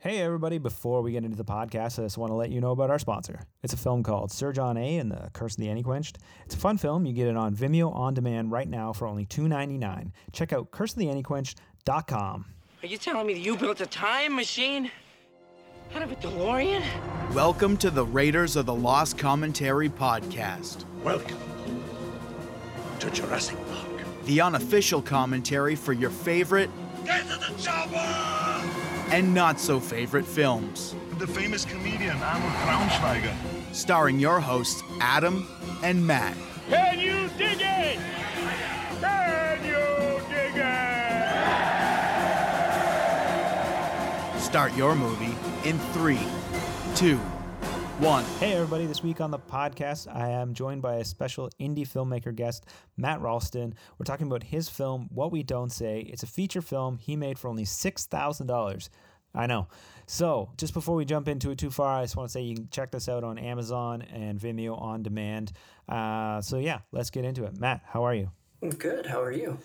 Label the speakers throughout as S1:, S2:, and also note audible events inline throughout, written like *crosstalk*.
S1: Hey, everybody, before we get into the podcast, I just want to let you know about our sponsor. It's a film called Sir John A. and the Curse of the Antiquenched. It's a fun film. You get it on Vimeo on demand right now for only $2.99. Check out curseoftheantiquenched.com.
S2: Are you telling me that you built a time machine? Out of a DeLorean?
S3: Welcome to the Raiders of the Lost Commentary podcast,
S4: Welcome to Jurassic Park.
S3: the unofficial commentary for your favorite
S4: Get to the chopper!
S3: And not so favorite films.
S4: The famous comedian Arnold Braunschweiger.
S3: Starring your hosts, Adam and Matt.
S5: Can you dig it? Can you dig it?
S3: Start your movie in three, two, one.
S1: Hey, everybody, this week on the podcast, I am joined by a special indie filmmaker guest, Matt Ralston. We're talking about his film, What We Don't Say. It's a feature film he made for only $6,000. I know. So, just before we jump into it too far, I just want to say you can check this out on Amazon and Vimeo on demand. Uh, so, yeah, let's get into it. Matt, how are you?
S6: Good. How are you?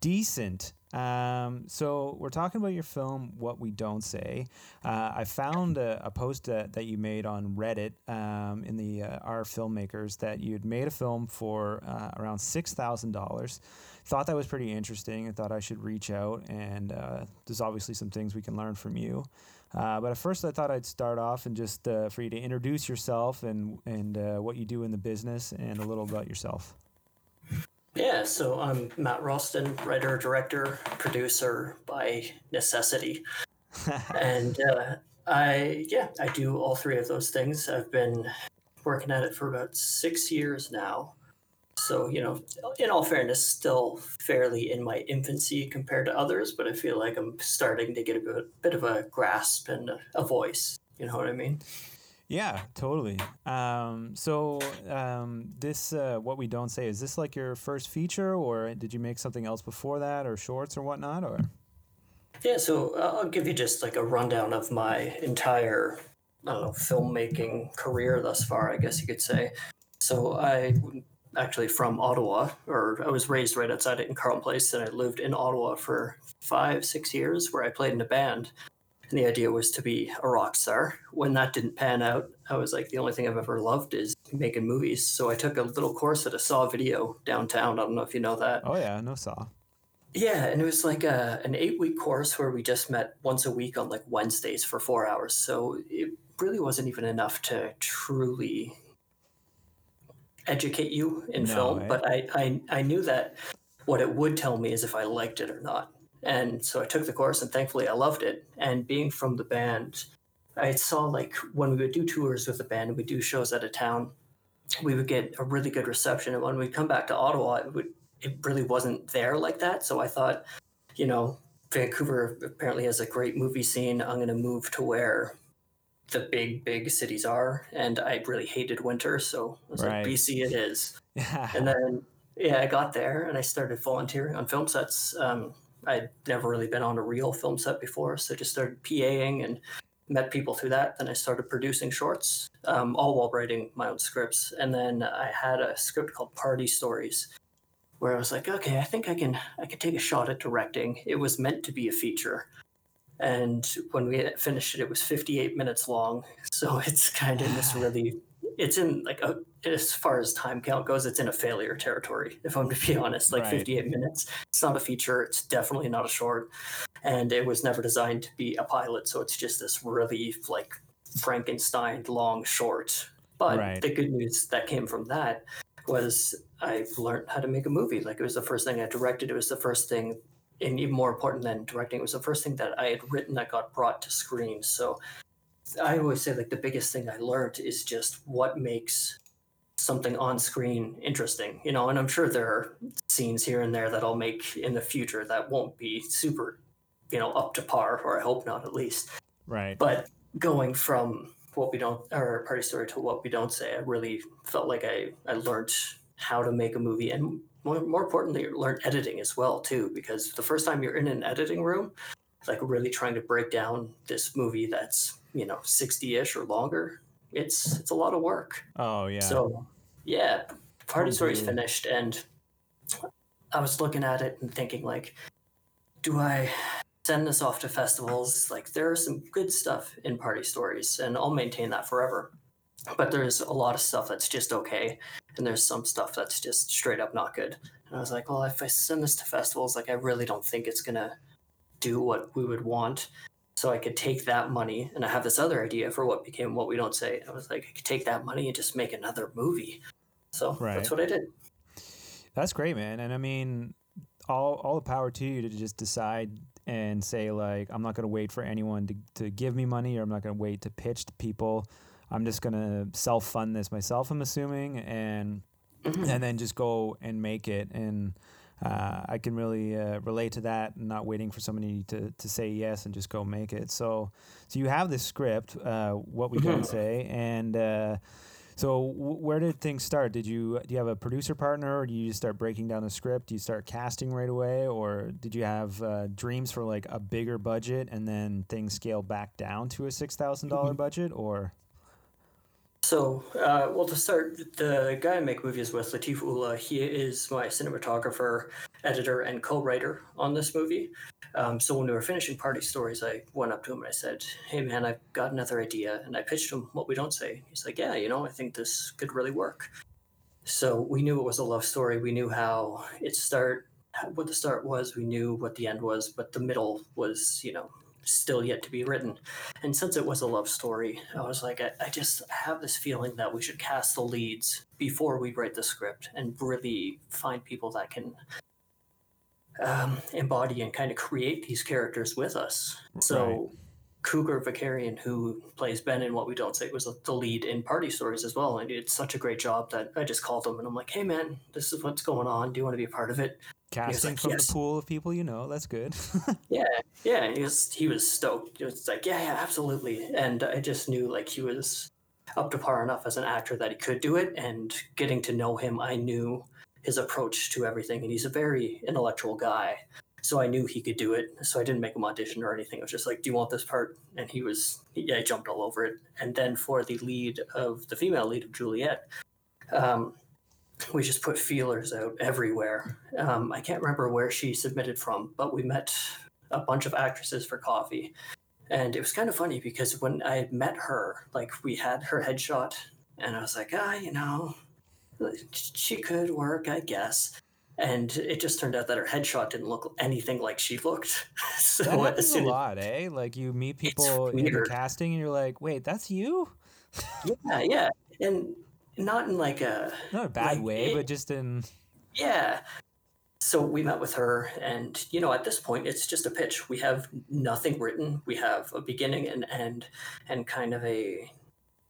S1: Decent. Um, so we're talking about your film, What We Don't Say. Uh, I found a, a post that, that you made on Reddit um, in the uh, Our Filmmakers that you'd made a film for uh, around six thousand dollars. Thought that was pretty interesting. I thought I should reach out, and uh, there's obviously some things we can learn from you. Uh, but at first, I thought I'd start off and just uh, for you to introduce yourself and and what you do in the business and a little about yourself.
S6: Yeah, so I'm Matt Ralston, writer, director, producer by necessity. *laughs* and uh, I, yeah, I do all three of those things. I've been working at it for about six years now. So, you know, in all fairness, still fairly in my infancy compared to others, but I feel like I'm starting to get a bit, bit of a grasp and a, a voice. You know what I mean?
S1: Yeah, totally. Um, so um, this, uh, what we don't say, is this like your first feature, or did you make something else before that, or shorts or whatnot, or?
S6: Yeah, so uh, I'll give you just like a rundown of my entire, I don't know, filmmaking career thus far, I guess you could say. So I actually from Ottawa, or I was raised right outside it in Carleton Place, and I lived in Ottawa for five, six years, where I played in a band. And the idea was to be a rock star. When that didn't pan out, I was like, the only thing I've ever loved is making movies. So I took a little course at a Saw Video downtown. I don't know if you know that.
S1: Oh yeah, no saw.
S6: Yeah, and it was like a, an eight week course where we just met once a week on like Wednesdays for four hours. So it really wasn't even enough to truly educate you in
S1: No,
S6: film.
S1: eh?
S6: But I, I, I knew that what it would tell me is if I liked it or not. And so I took the course and thankfully I loved it. And being from the band, I saw like when we would do tours with the band and we do shows out of town, we would get a really good reception. And when we'd come back to Ottawa, it would it really wasn't there like that. So I thought, you know, Vancouver apparently has a great movie scene. I'm going to move to where the big, big cities are. And I really hated winter. So I was
S1: Right.
S6: like, BC it is. *laughs* And then, yeah, I got there and I started volunteering on film sets. Um, I'd never really been on a real film set before. So just started PAing and met people through that. Then I started producing shorts, um, all while writing my own scripts. And then I had a script called Party Stories, where I was like, okay, I think I can I can take a shot at directing. It was meant to be a feature, and when we finished it, it was 58 minutes long. So *laughs* it's kind of this *sighs* really, it's in like a, as far as time count goes, it's in a failure territory. If I'm to be *laughs* honest, like
S1: Right.
S6: 58 minutes. It's not a feature. It's definitely not a short, and it was never designed to be a pilot. So it's just this really like Frankenstein long short. But
S1: Right.
S6: the good news that came from that was I learned how to make a movie. Like it was the first thing I directed. It was the first thing, and even more important than directing, it was the first thing that I had written that got brought to screen. So I always say like the biggest thing I learned is just what makes something on screen interesting, you know. And I'm sure there are scenes here and there that I'll make in the future that won't be super, you know, up to par, or I hope not at least.
S1: right.
S6: But going from what we don't or party story to what we don't say, I really felt like I, I learned how to make a movie and more, more importantly, learned editing as well too. Because the first time you're in an editing room, like really trying to break down this movie that's you know 60ish or longer, it's it's a lot of work.
S1: oh yeah.
S6: So, yeah, Party Story's
S1: Totally.
S6: finished, and I was looking at it and thinking, like, do I send this off to festivals. Like there are some good stuff in Party Stories, and I'll maintain that forever. But there's a lot of stuff that's just okay, and there's some stuff that's just straight up not good. And I was like, well, if I send this to festivals, like I really don't think it's gonna do what we would want. So I could take that money, and I have this other idea for what became what we don't say. I was like, I could take that money and just make another movie. So
S1: Right.
S6: that's what I did.
S1: That's great, man. And I mean, all all the power to you to just decide and say like, I'm not going to wait for anyone to to give me money, or I'm not going to wait to pitch to people. I'm just going to self fund this myself. I'm assuming, and mm-hmm. and then just go and make it. And uh, I can really uh, relate to that. Not waiting for somebody to, to say yes and just go make it. So so you have this script, uh, what we don't say, and. Uh, so w- where did things start? Did you do you have a producer partner, or do you just start breaking down the script? Do you start casting right away, or did you have uh, dreams for like a bigger budget and then things scale back down to a six thousand dollar budget? Or
S6: So, uh, well, to start, the guy I make movies with, Latif Ullah, he is my cinematographer, editor, and co-writer on this movie. Um, so when we were finishing Party Stories, I went up to him and I said, "Hey, man, I've got another idea," and I pitched him what we don't say. He's like, "Yeah, you know, I think this could really work." So we knew it was a love story. We knew how it start, what the start was. We knew what the end was, but the middle was, you know, still yet to be written. And since it was a love story, I was like, I, I just have this feeling that we should cast the leads before we write the script and really find people that can um, embody and kind of create these characters with us. So, Cougar Vicarian, who plays Ben in What We Don't Say, was the lead in Party Stories as well. And did such a great job that I just called him and I'm like, hey, man, this is what's going on. Do you want to be a part of it?
S1: Casting
S6: like,
S1: from
S6: "Yes."
S1: the pool of people you know, that's good. *laughs*
S6: Yeah, yeah, and he was he was stoked. He was like, yeah, yeah, absolutely. And I just knew like he was up to par enough as an actor that he could do it. And getting to know him, I knew his approach to everything, and he's a very intellectual guy. So I knew he could do it. So I didn't make him audition or anything. I was just like, "Do you want this part?" And he was, yeah, he jumped all over it. And then for the lead of the female lead of Juliet, um, *laughs* we just put feelers out everywhere. Um, I can't remember where she submitted from, but we met a bunch of actresses for coffee. And it was kind of funny because when I met her, like we had her headshot, and I was like, ah, you know, she could work, I guess. And it just turned out that her headshot didn't look anything like she looked. *laughs* so
S1: that happens a
S6: as,
S1: lot, eh? Like you meet people in the casting, and you're like, wait, that's you? *laughs*
S6: yeah, yeah, and not in like a
S1: Not a bad
S6: Like,
S1: way,
S6: it-
S1: but just in
S6: Yeah. So we met with her, and you know, at this point, it's just a pitch. We have nothing written. We have a beginning and end, and kind of a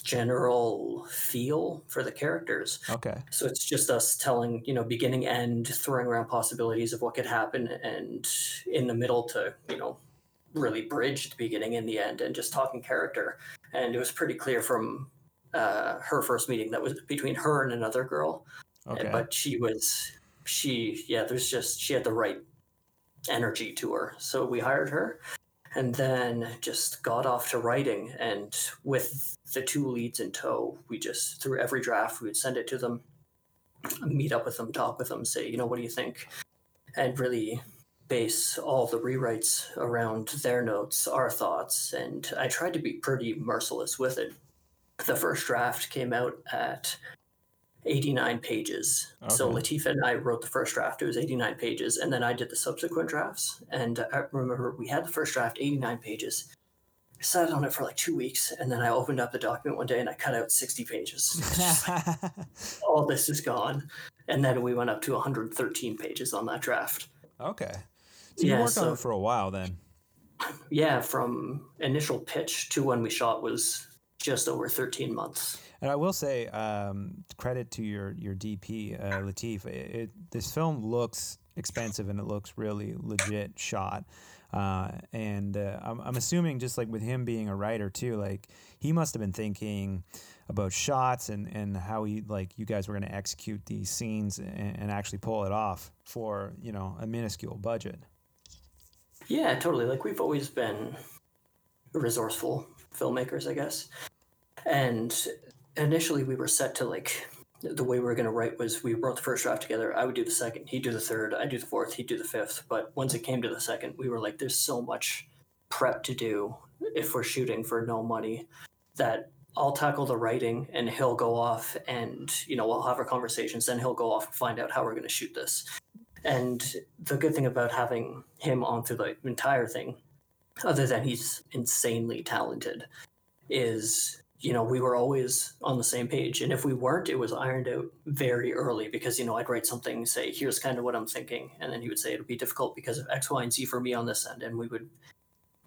S6: general feel for the characters.
S1: okay.
S6: So it's just us telling, you know, beginning, end, throwing around possibilities of what could happen, and in the middle to, you know, really bridge the beginning and the end, and just talking character. And it was pretty clear from uh, her first meeting that was between her and another girl.
S1: Okay.
S6: but she was she yeah there's just she had the right energy to her. So we hired her and then just got off to writing. And with the two leads in tow we just through every draft we would send it to them meet up with them talk with them say you know what do you think? And really base all the rewrites around their notes our thoughts. And i tried to be pretty merciless with it the first draft came out at 89 pages. So Latifa and I wrote the first draft. It was 89 pages, and then I did the subsequent drafts. And I remember we had the first draft, 89 pages. I sat on it for like two weeks, and then I opened up the document one day and I cut out 60 pages. *laughs* *laughs* All this is gone. And then we went up to 113 pages on that draft.
S1: okay. So you
S6: Yeah,
S1: worked on
S6: so-
S1: it for a while then.
S6: Yeah, from initial pitch to when we shot was just over 13 months.
S1: And I will say, um, credit to your your DP, uh, Latif. It, it, this film looks expensive and it looks really legit shot. Uh, and uh, I'm, I'm assuming just like with him being a writer too, like he must have been thinking about shots and, and how he like you guys were going to execute these scenes and, and actually pull it off for you know a minuscule budget.
S6: Yeah, totally. Like we've always been resourceful filmmakers, I guess. And initially we were set to like the way we were going to write was we wrote the first draft together. I would do the second, he'd do the third, I'd do the fourth, he'd do the fifth. But once it came to the second, we were like, there's so much prep to do if we're shooting for no money that I'll tackle the writing and he'll go off and, you know, we'll have our conversations. Then he'll go off and find out how we're going to shoot this. And the good thing about having him on through the entire thing, other than he's insanely talented, is you know, we were always on the same page. And if we weren't, it was ironed out very early because, you know, I'd write something, say, here's kind of what I'm thinking. And then he would say it'll be difficult because of X, Y, and Z for me on this end. And we would,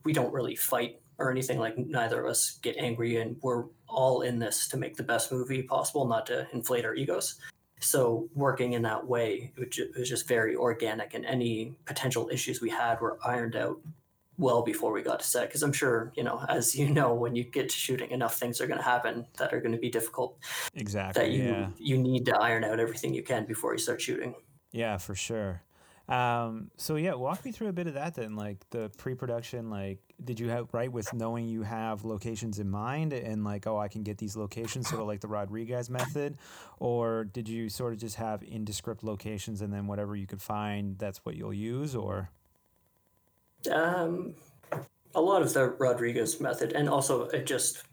S6: we don't really fight or anything like neither of us get angry. And we're all in this to make the best movie possible, not to inflate our egos. So working in that way, it was just very organic. And any potential issues we had were ironed out well before we got to set because i'm sure you know as you know when you get to shooting enough things are going to happen that are going to be difficult.
S1: Exactly
S6: that you
S1: yeah.
S6: you need to iron out everything you can before you start shooting.
S1: Yeah for sure. Um, so yeah walk me through a bit of that then like the pre-production like did you have right with knowing you have locations in mind and like oh i can get these locations sort of like the rodriguez method? Or did you sort of just have indescript locations and then whatever you could find that's what you'll use or
S6: um, a lot of the Rodriguez method, and also it just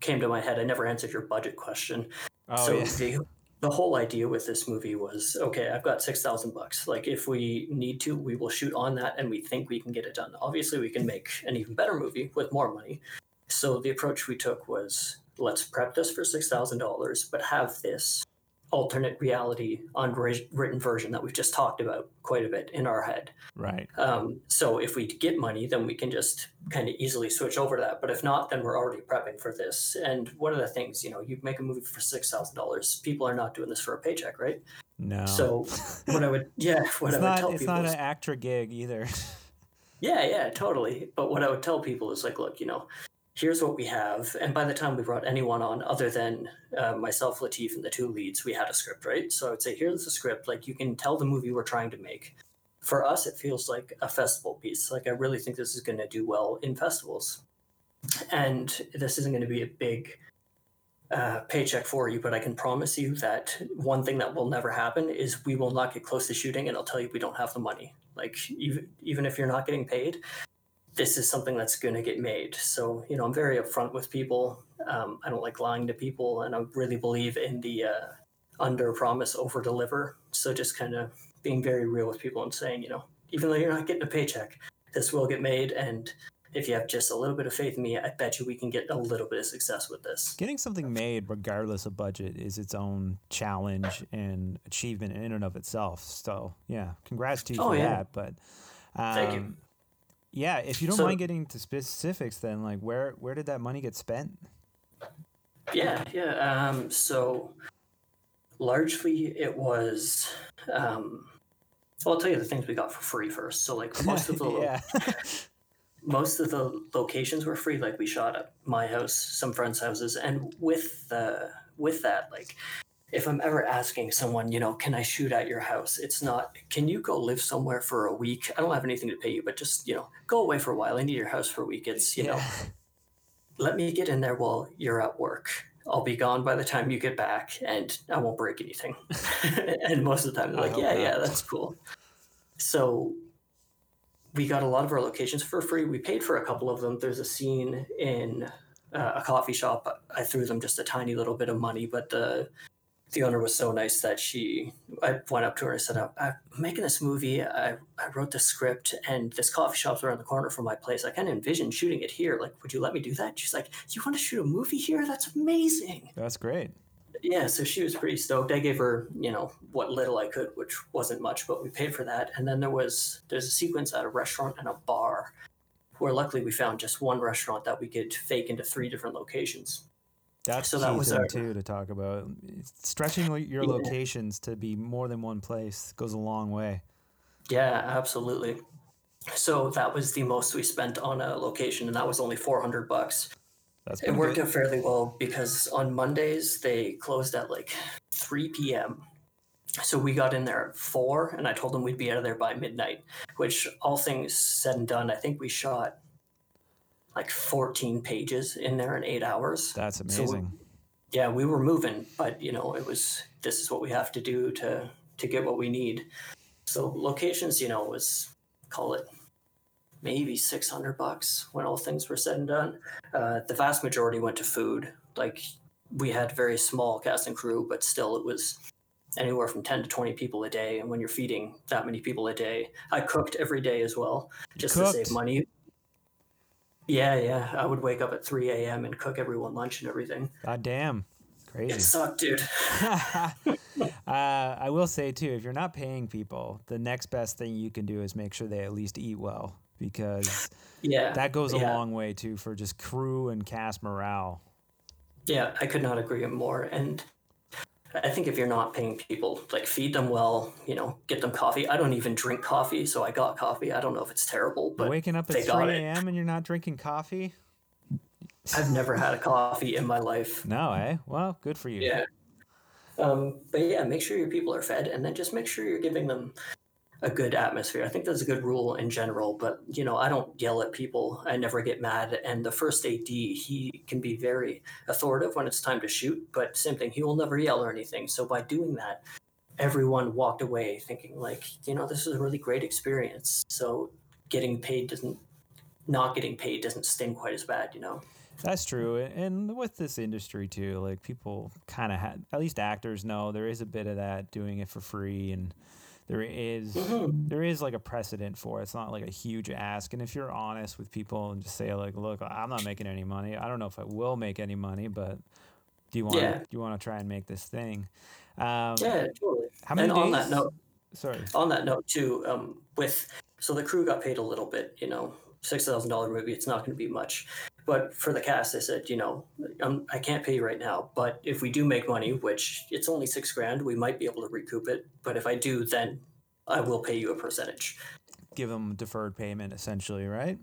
S6: came to my head. I never answered your budget question.
S1: Oh,
S6: so
S1: yeah.
S6: the the whole idea with this movie was okay. I've got six thousand bucks. Like if we need to, we will shoot on that, and we think we can get it done. Obviously, we can make an even better movie with more money. So the approach we took was let's prep this for six thousand dollars, but have this alternate reality unwritten version that we've just talked about quite a bit in our head.
S1: Right.
S6: Um, so if we get money, then we can just kind of easily switch over to that. But if not, then we're already prepping for this. And one of the things, you know, you make a movie for six thousand dollars. People are not doing this for a paycheck, right?
S1: No.
S6: So what I would, *laughs* yeah, what
S1: it's
S6: I would
S1: not,
S6: tell
S1: it's
S6: people
S1: not
S6: is,
S1: an actor gig either. *laughs*
S6: yeah, yeah, totally. But what I would tell people is like, look, you know, here's what we have. And by the time we brought anyone on other than uh, myself, Latif, and the two leads, we had a script, right? So I would say, here's the script. Like, you can tell the movie we're trying to make. For us, it feels like a festival piece. Like, I really think this is going to do well in festivals. And this isn't going to be a big uh, paycheck for you, but I can promise you that one thing that will never happen is we will not get close to shooting and I'll tell you we don't have the money. Like, even, even if you're not getting paid, this is something that's going to get made. So, you know, I'm very upfront with people. Um, I don't like lying to people, and I really believe in the uh, under promise, over deliver. So, just kind of being very real with people and saying, you know, even though you're not getting a paycheck, this will get made. And if you have just a little bit of faith in me, I bet you we can get a little bit of success with this.
S1: Getting something made, regardless of budget, is its own challenge and achievement in and of itself. So, yeah, congrats to you
S6: Oh,
S1: for
S6: yeah.
S1: that. But um,
S6: Thank you.
S1: Yeah, if you don't
S6: So-
S1: mind getting to specifics, then like where where did that money get spent?
S6: Yeah, yeah. Um, so largely it was. Um, well, I'll tell you the things we got for free first. So like most of *laughs* the
S1: yeah, *laughs*
S6: most of the locations were free. Like we shot at my house, some friends' houses, and with the with that, like if I'm ever asking someone, you know, can I shoot at your house? It's not, can you go live somewhere for a week? I don't have anything to pay you, but just, you know, go away for a while. I need your house for a week. It's, you know, *laughs* let me get in there while you're at work. I'll be gone by the time you get back and I won't break anything. *laughs* and most of the time they're like, yeah, yeah, that's cool. So we got a lot of our locations for free. We paid for a couple of them. There's a scene in uh, a coffee shop. I threw them just a tiny little bit of money, but the the owner was so nice that she I went up to her and said, "I'm I'm making this movie. I, I wrote the script, and this coffee shop's around the corner from my place. I kind of envisioned shooting it here. Like, would you let me do that?" She's like, "You want to shoot a movie here? That's amazing."
S1: That's great.
S6: Yeah, so she was pretty stoked. I gave her, you know, what little I could, which wasn't much, but we paid for that. And then there was there's a sequence at a restaurant and a bar, where luckily we found just one restaurant that we could fake into three different locations.
S1: That's
S6: So that was our-
S1: too to talk about. Stretching your
S6: Yeah.
S1: locations to be more than one place goes a long way.
S6: Yeah, absolutely. So that was the most we spent on a location, and that was only four hundred bucks.
S1: That's
S6: It worked
S1: good.
S6: out fairly well because on Mondays they closed at like 3 p.m. So we got in there at 4 and I told them we'd be out of there by midnight, which all things said and done, I think we shot like 14 pages in there in 8 hours.
S1: That's
S6: So we-
S1: amazing.
S6: yeah, we were moving, but you know, it was this is what we have to do to to get what we need. So locations, you know, was call it maybe 600 bucks when all things were said and done. Uh, the vast majority went to food. Like we had very small cast and crew, but still it was anywhere from 10 to 20 people a day. And when you're feeding that many people a day, I cooked every day as well, just to save money. Yeah, yeah. I would wake up at 3 a.m. and cook everyone lunch and everything.
S1: God damn. Crazy.
S6: It sucked, dude. *laughs* *laughs*
S1: uh, I will say too, if you're not paying people, the next best thing you can do is make sure they at least eat well because
S6: Yeah.
S1: that goes a
S6: yeah.
S1: long way too for just crew and cast morale.
S6: Yeah, I could not agree more. And I think if you're not paying people, like feed them well, you know, get them coffee. I don't even drink coffee, so I got coffee. I don't know if it's terrible, but
S1: Waking up at
S6: got
S1: 3 a.m. and you're not drinking coffee?
S6: I've never had a coffee in my life.
S1: No, eh? Well, good for you.
S6: Yeah. Um, but yeah, make sure your people are fed, and then just make sure you're giving them a good atmosphere. I think that's a good rule in general. But you know, I don't yell at people. I never get mad. And the first AD, he can be very authoritative when it's time to shoot. But same thing, he will never yell or anything. So by doing that, everyone walked away thinking like, you know, this is a really great experience. So getting paid doesn't, not getting paid doesn't sting quite as bad. You know.
S1: That's true. And with this industry too, like people kind of had, at least actors know there is a bit of that doing it for free and there is there is like a precedent for it. It's not like a huge ask. And if you're honest with people and just say like, look, I'm not making any money. I don't know if I will make any money, but do you want
S6: Yeah.
S1: do you want to try and make this thing? Um,
S6: Yeah, totally.
S1: How many
S6: and on that note,
S1: Sorry.
S6: on that note too, um, with so the crew got paid a little bit, you know, six thousand dollar movie, it's not going to be much. But for the cast, I said, you know, um, I can't pay you right now, but if we do make money, which it's only six grand, we might be able to recoup it. But if I do, then I will pay you a percentage.
S1: Give them deferred payment essentially, right?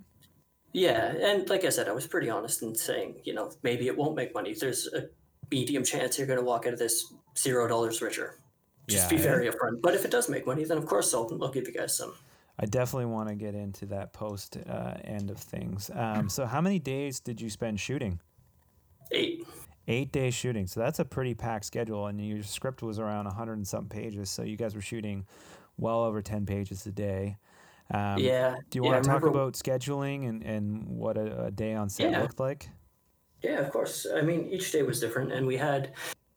S6: Yeah, and like I said, I was pretty honest in saying, you know, maybe it won't make money. There's a medium chance you're going to walk out of this zero dollars richer. Just
S1: Yeah,
S6: be very upfront. But if it does make money, then of course I'll, I'll give you guys some.
S1: I definitely want to get into that post uh, end of things. Um, so, how many days did you spend shooting?
S6: Eight.
S1: Eight days shooting. So that's a pretty packed schedule, and your script was around 100 and something pages. So you guys were shooting well over 10 pages a day. Um,
S6: Yeah.
S1: Do you
S6: yeah,
S1: want to talk
S6: remember-
S1: about scheduling and, and what a, a day on set
S6: Yeah.
S1: looked like?
S6: Yeah, of course. I mean, each day was different, and we had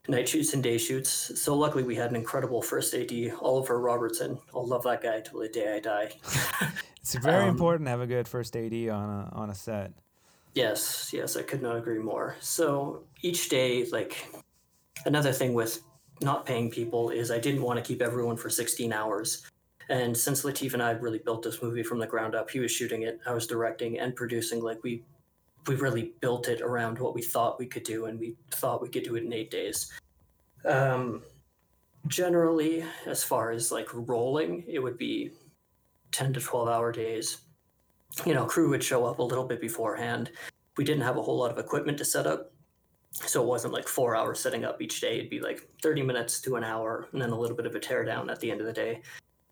S6: night shoots and day shoots. So luckily, we had an incredible first AD, Oliver Robertson. I'll love that guy till the day I die. *laughs*
S1: It's very
S6: Um,
S1: important to have a good first AD on a, on a set.
S6: yes, yes, I could not agree more. So each day, like another thing with not paying people is I didn't want to keep everyone for 16 hours. And since Latif and I really built this movie from the ground up, he was shooting it, I was directing and producing. Like we, we really built it around what we thought we could do, and we thought we could do it in eight days. Um, generally, as far as like rolling, it would be 10 to 12 hour days. You know, crew would show up a little bit beforehand. We didn't have a whole lot of equipment to set up. So it wasn't like four hours setting up each day. It'd be like 30 minutes to an hour and then a little bit of a teardown at the end of the day.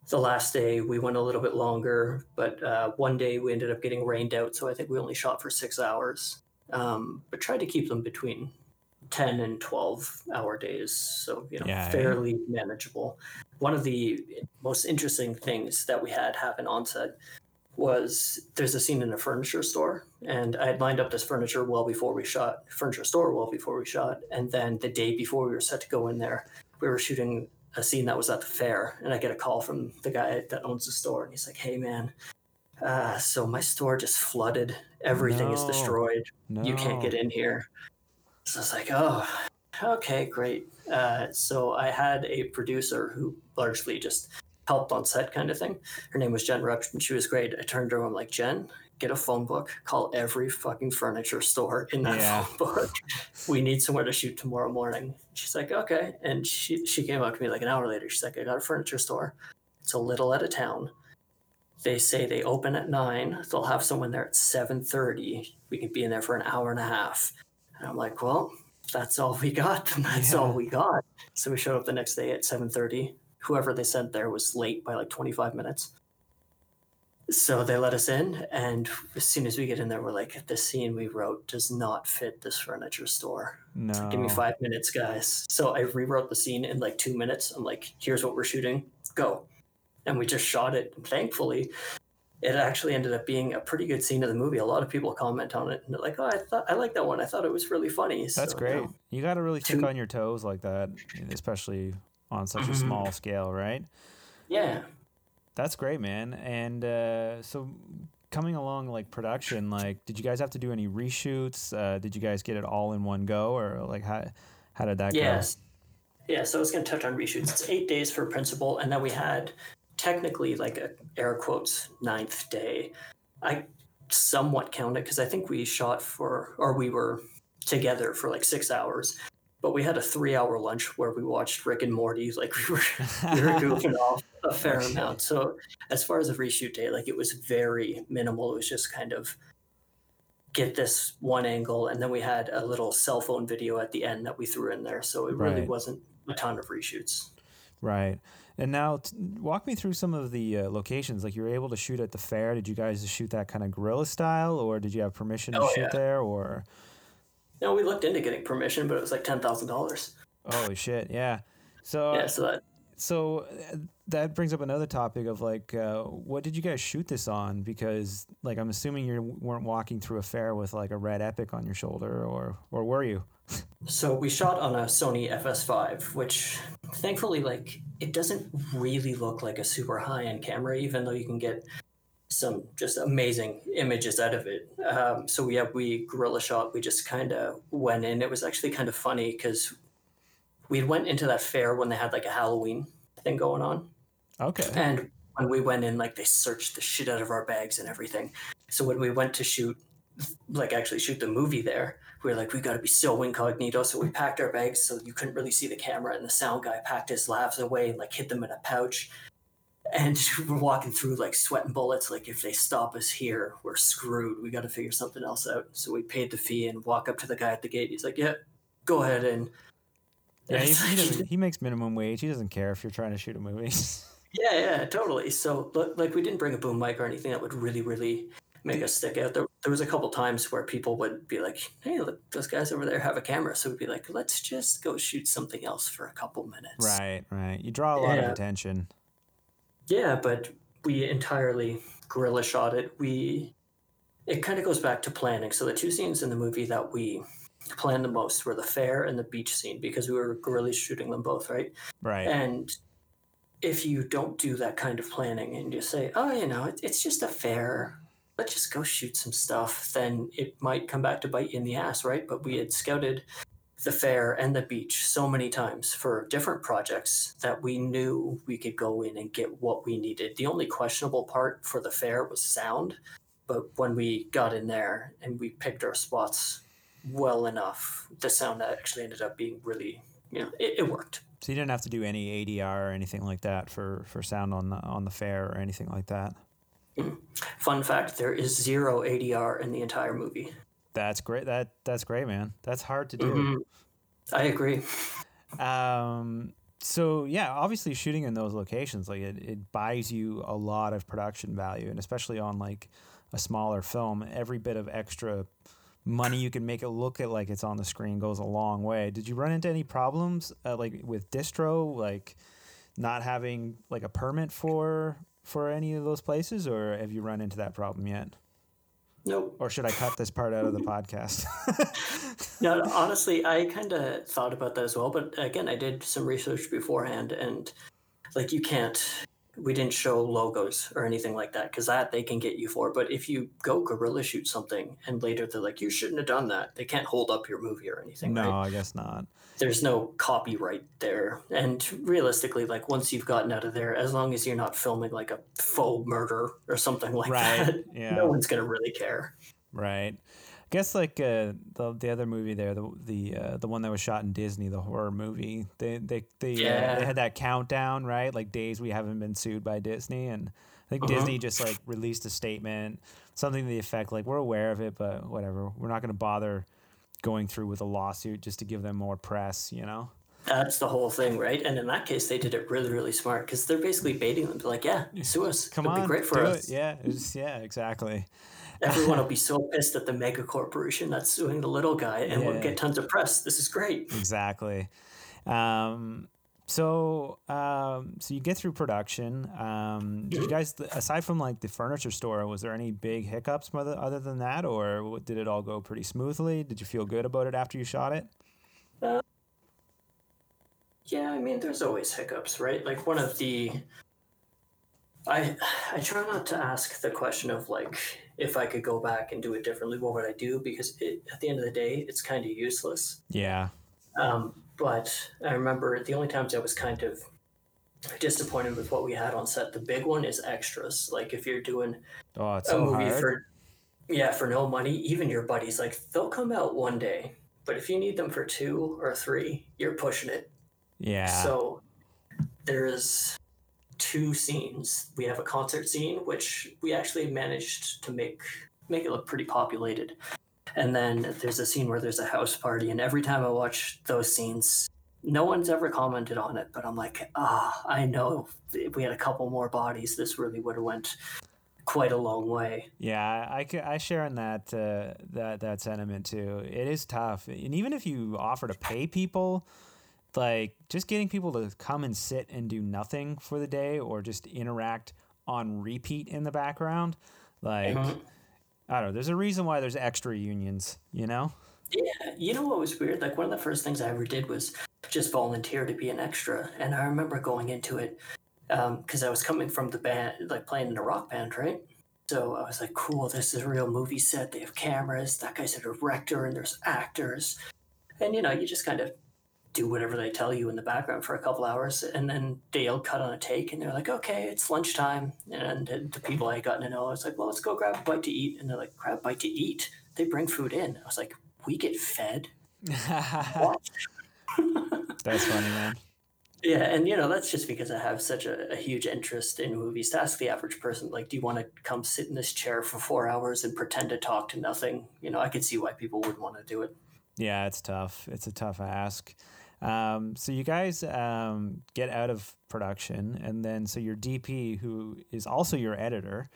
S6: The last day we went a little bit longer, but uh, one day we ended up getting rained out. So I think we only shot for six hours, um, but tried to keep them between 10 and 12 hour days. So, you know,
S1: Yeah, yeah.
S6: fairly manageable. One of the most interesting things that we had happen on set was there's a scene in a furniture store and i had lined up this furniture well before we shot furniture store well before we shot and then the day before we were set to go in there we were shooting a scene that was at the fair and i get a call from the guy that owns the store and he's like hey man uh, so my store just flooded. Everything is
S1: No.
S6: destroyed. You can't get in here. So i was like oh okay great. Uh, so i had a producer who largely just helped on set kind of thing. Her name was Jen Rupp, and she was great. I turned to her, I'm like, Jen, get a phone book, call every fucking furniture store in that
S1: Yeah.
S6: phone book. We need somewhere to shoot tomorrow morning. She's like, okay. And she she came up to me like an hour later. She's like, I got a furniture store. It's a little out of town. They say they open at nine. They'll have someone there at seven thirty. We can be in there for an hour and a half. And I'm like, well, that's all we got. *laughs* That's all we got. So we showed up the next day at seven thirty. Whoever they sent there was late by like twenty five minutes. So they let us in, and as soon as we get in there, we're like, "The scene we wrote does not fit this furniture store.
S1: No.
S6: Give me five minutes, guys." So I rewrote the scene in like two minutes. I'm like, "Here's what we're shooting. Go," and we just shot it. And thankfully, it actually ended up being a pretty good scene of the movie. A lot of people comment on it, and they're like, "Oh, I thought I like that one. I thought it was really funny."
S1: That's
S6: So,
S1: great.
S6: no.
S1: You got to really think
S6: Two-
S1: on your toes like that, especially on such a
S6: Mhm.
S1: small scale, right?
S6: Yeah.
S1: That's great, man. And uh, so, coming along like production, like, did you guys have to do any reshoots? Uh, did you guys get it all in one go, or like how how did that
S6: Yes. Yeah, so I was going to touch on reshoots. It's eight days for principal, and then we had technically like a air quotes ninth day. I somewhat count it because I think we shot for, or we were together for like six hours, but we had a three-hour lunch where we watched Rick and Morty. Like *laughs* we were *laughs* we were goofing off a fair amount. So as far as a reshoot day, like it was very minimal. It was just kind of get this one angle, and then we had a little cell phone video at the end that we threw in there. So it really
S1: Right.
S6: wasn't a ton of reshoots.
S1: Right. And now, t- walk me through some of the uh, locations. Like, you were able to shoot at the fair. Did you guys shoot that kind of guerrilla style, or did you have permission to
S6: Oh,
S1: shoot
S6: yeah.
S1: there? Or
S6: No, we looked into getting permission, but it was like ten thousand dollars.
S1: holy shit, yeah. So
S6: Yeah, so that
S1: so uh, that brings up another topic of like uh, what did you guys shoot this on because like i'm assuming you weren't walking through a fair with like a red epic on your shoulder or or were you *laughs*
S6: So we shot on a Sony FS5, which thankfully, like, it doesn't really look like a super high-end camera, even though you can get some just amazing images out of it. Um, so yeah, we guerrilla shot. We just kind of went in. It was actually kind of funny because we went into that fair when they had like a Halloween thing going on.
S1: okay
S6: And when we went in, like they searched the shit out of our bags and everything. So when we went to shoot, like actually shoot the movie there, we were like, we got to be so incognito. So we packed our bags so you couldn't really see the camera. And the sound guy packed his lavs away and like hid them in a pouch. And *laughs* we're walking through like sweating bullets. Like if they stop us here, we're screwed. We got to figure something else out. So we paid the fee and walk up to the guy at the gate. He's like, yeah, go ahead and.
S1: yeah *laughs* he,
S6: It's
S1: he, he makes minimum wage he doesn't care if you're trying to shoot a movie *laughs*
S6: Yeah, yeah, totally. So, li- like, we didn't bring a boom mic or anything that would really, really make us stick out. There, there was a couple times where people would be like, "Hey, look, those guys over there have a camera," so we'd be like, "Let's just go shoot something else for a couple minutes."
S1: right right you draw a lot of attention
S6: Yeah, but we entirely guerrilla shot it. We, it kind of goes back to planning. So the two scenes in the movie that we planned the most were the fair and the beach scene because we were guerrilla shooting them both, right?
S1: right
S6: And if you don't do that kind of planning and you say, oh, you know, it, it's just a fair, let's just go shoot some stuff, then it might come back to bite you in the ass, right? But we had scouted the fair and the beach so many times for different projects that we knew we could go in and get what we needed. The only questionable part for the fair was sound. But when we got in there and we picked our spots well enough, the sound actually ended up being really, you know, it, it worked.
S1: so you didn't have to do any adr or anything like that for for sound on the on the fair or anything like that mm-hmm.
S6: Fun fact: there is zero ADR in the entire movie.
S1: That's great that that's great man that's hard to do
S6: Mhm. I agree.
S1: Um, so yeah, obviously shooting in those locations, like it, it buys you a lot of production value, and especially on like a smaller film, every bit of extra money you can make it look at like it's on the screen goes a long way. Did you run into any problems uh, like with distro, like not having like a permit for for any of those places, or have you run into that problem yet?
S6: Nope.
S1: Or should I cut this part out of the podcast? *laughs*
S6: No, honestly, I kind of thought about that as well. But again, I did some research beforehand, and like you can't. We didn't show logos or anything like that because that they can get you for. But if you go guerrilla shoot something and later they're like, you shouldn't have done that, they can't hold up your movie or anything.
S1: no,
S6: right?
S1: I guess not.
S6: there's no copyright there. And realistically, like once you've gotten out of there, as long as you're not filming like a faux murder or something like
S1: Right,
S6: that, *laughs*
S1: yeah.
S6: no one's gonna really care.
S1: Right. I guess like uh, the the other movie there, the the uh, the one that was shot in Disney, the horror movie. They they they, uh, they had that countdown, right? Like days we haven't been sued by Disney, and I think
S6: Uh-huh.
S1: Disney just like released a statement, something to the effect like we're aware of it, but whatever, we're not going to bother going through with a lawsuit just to give them more press, you know?
S6: That's the whole thing, right? And in that case, they did it really, really smart because they're basically baiting them. They're like, "Yeah, sue us.
S1: Come
S6: It'd
S1: on,
S6: be great for us.
S1: it. Yeah, it's, yeah, exactly.
S6: Everyone will *laughs* be so pissed at the mega corporation that's suing the little guy, and we'll get tons of press. This is great."
S1: exactly. Um, so, um, so you get through production. Um, did you guys, aside from like the furniture store, was there any big hiccups other, other than that, or did it all go pretty smoothly? Did you feel good about it after you shot it?
S6: Yeah, I mean, there's always hiccups, right? Like one of the, I I try not to ask the question of like if I could go back and do it differently, what would I do? Because it, at the end of the day, it's kind of useless.
S1: Yeah.
S6: Um, but I remember the only times I was kind of disappointed with what we had on set. The big one is extras. Like if you're doing
S1: Oh, it's
S6: a
S1: so
S6: movie
S1: hard.
S6: for yeah for no money, even your buddies like they'll come out one day, but if you need them for two or three, you're pushing it.
S1: yeah.
S6: So there's two scenes. We have a concert scene, which we actually managed to make make it look pretty populated. And then there's a scene where there's a house party, and every time I watch those scenes, no one's ever commented on it, but I'm like, ah, I know if we had a couple more bodies, this really would have went quite a long way.
S1: Yeah, I, I share in that uh, that that sentiment too. It is tough, and even if you offer to pay people, like just getting people to come and sit and do nothing for the day, or just interact on repeat in the background, like uh-huh. I don't know. There's a reason why there's extra unions, you know.
S6: Yeah, you know what was weird? Like one of the first things I ever did was just volunteer to be an extra, and I remember going into it um, because I was coming from the band, like playing in a rock band, right? So I was like, "Cool, this is a real movie set. They have cameras. That guy's a director, and there's actors." And you know, you just kind of do whatever they tell you in the background for a couple hours, and then they'll cut on a take, and they're like, "Okay, it's lunchtime." And the people I had gotten to know, I was like, "Well, let's go grab a bite to eat," and they're like, "Grab a bite to eat." They bring food in. I was like, "We get fed." *laughs* What? *laughs*
S1: That's funny, man.
S6: Yeah, and you know that's just because I have such a, a huge interest in movies. To ask the average person, like, do you want to come sit in this chair for four hours and pretend to talk to nothing? You know, I could see why people would want to do it.
S1: Yeah, it's tough. It's a tough ask. Um, so you guys um, get out of production, and then so your DP, who is also your editor.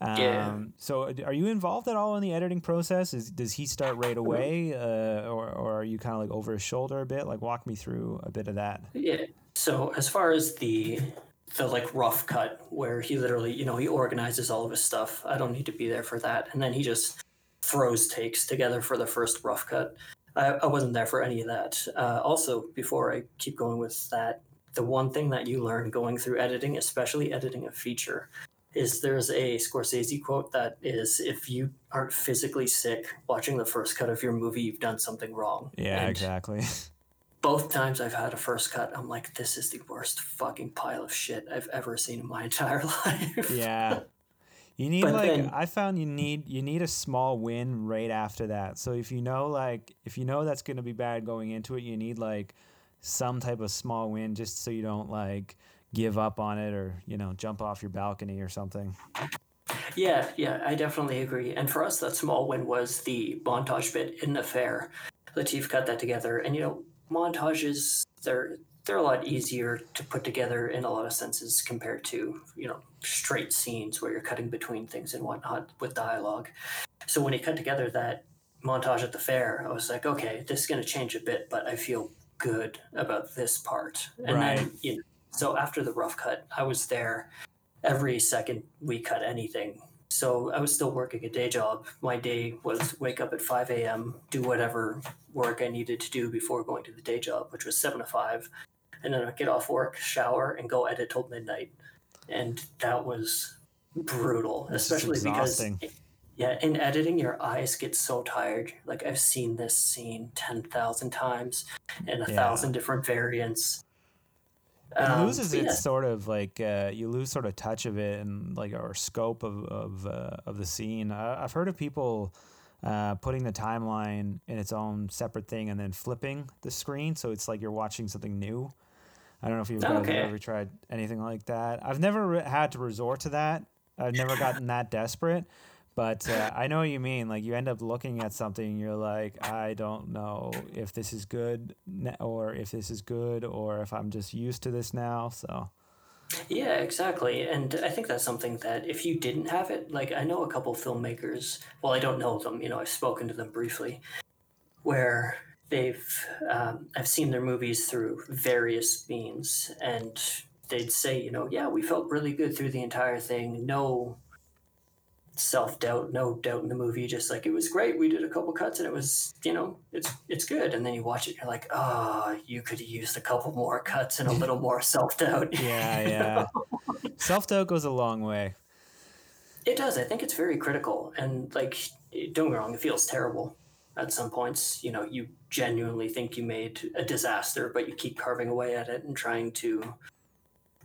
S1: Um,
S6: Yeah.
S1: So are you involved at all in the editing process? Is does he start right away, uh, or or are you kind of like over his shoulder a bit? Like walk me through a bit of that.
S6: Yeah. So as far as the the like rough cut, where he literally, you know, he organizes all of his stuff. I don't need to be there for that, and then he just throws takes together for the first rough cut. I, I wasn't there for any of that. Uh, also, before I keep going with that, the one thing that you learn going through editing, especially editing a feature, is there's a Scorsese quote that is if you aren't physically sick watching the first cut of your movie, you've done something wrong.
S1: Yeah,
S6: And
S1: exactly.
S6: both times I've had a first cut, I'm like, this is the worst fucking pile of shit I've ever seen in my *laughs* entire life.
S1: yeah. You need
S6: But
S1: like
S6: then-
S1: I found you need you need a small win right after that. So if you know like if you know that's gonna be bad going into it, you need like some type of small win just so you don't like give up on it or you know jump off your balcony or something.
S6: Yeah, yeah, I definitely agree. And for us, that small win was the montage bit in the fair. Latif cut that together, and you know, montages they're they're a lot easier to put together in a lot of senses compared to you know straight scenes where you're cutting between things and whatnot with dialogue. So when he cut together that montage at the fair, I was like, okay, this is going to change a bit, but I feel good about this part. And
S1: Right.
S6: then you know, so after the rough cut, I was there every second we cut anything. So I was still working a day job. My day was wake up at 5 a.m., do whatever work I needed to do before going to the day job, which was 7 to 5. And then I'd get off work, shower, and go edit till midnight. And that was brutal,
S1: This
S6: especially because, yeah, in editing, your eyes get so tired. Like I've seen this scene 10,000 times in a
S1: Yeah.
S6: thousand different variants.
S1: It
S6: Um,
S1: loses
S6: yeah.
S1: its sort of like uh, you lose sort of touch of it and like or scope of of uh, of the scene. I, I've heard of people uh, putting the timeline in its own separate thing and then flipping the screen, so it's like you're watching something new. I don't know if you've guys have
S6: Okay.
S1: ever tried anything like that. I've never re- had to resort to that. I've never *laughs* gotten that desperate, But uh, I know what you mean. Like you end up looking at something, and you're like, I don't know if this is good or if this is good or if I'm just used to this now. So
S6: Yeah, exactly. And I think that's something that if you didn't have it, like I know a couple filmmakers, well, I don't know them, you know, I've spoken to them briefly, where they've, um, I've seen their movies through various means, and they'd say, you know, yeah, we felt really good through the entire thing. No self doubt, no doubt in the movie. Just like it was great. We did a couple cuts, and it was, you know, it's it's good. And then you watch it, you're like, oh, you could have used a couple more cuts and a *laughs* little more self doubt.
S1: yeah, *laughs* yeah. Self doubt goes a long way.
S6: It does. I think it's very critical, and like, don't get me wrong, it feels terrible at some points. You know, you genuinely think you made a disaster, but you keep carving away at it and trying to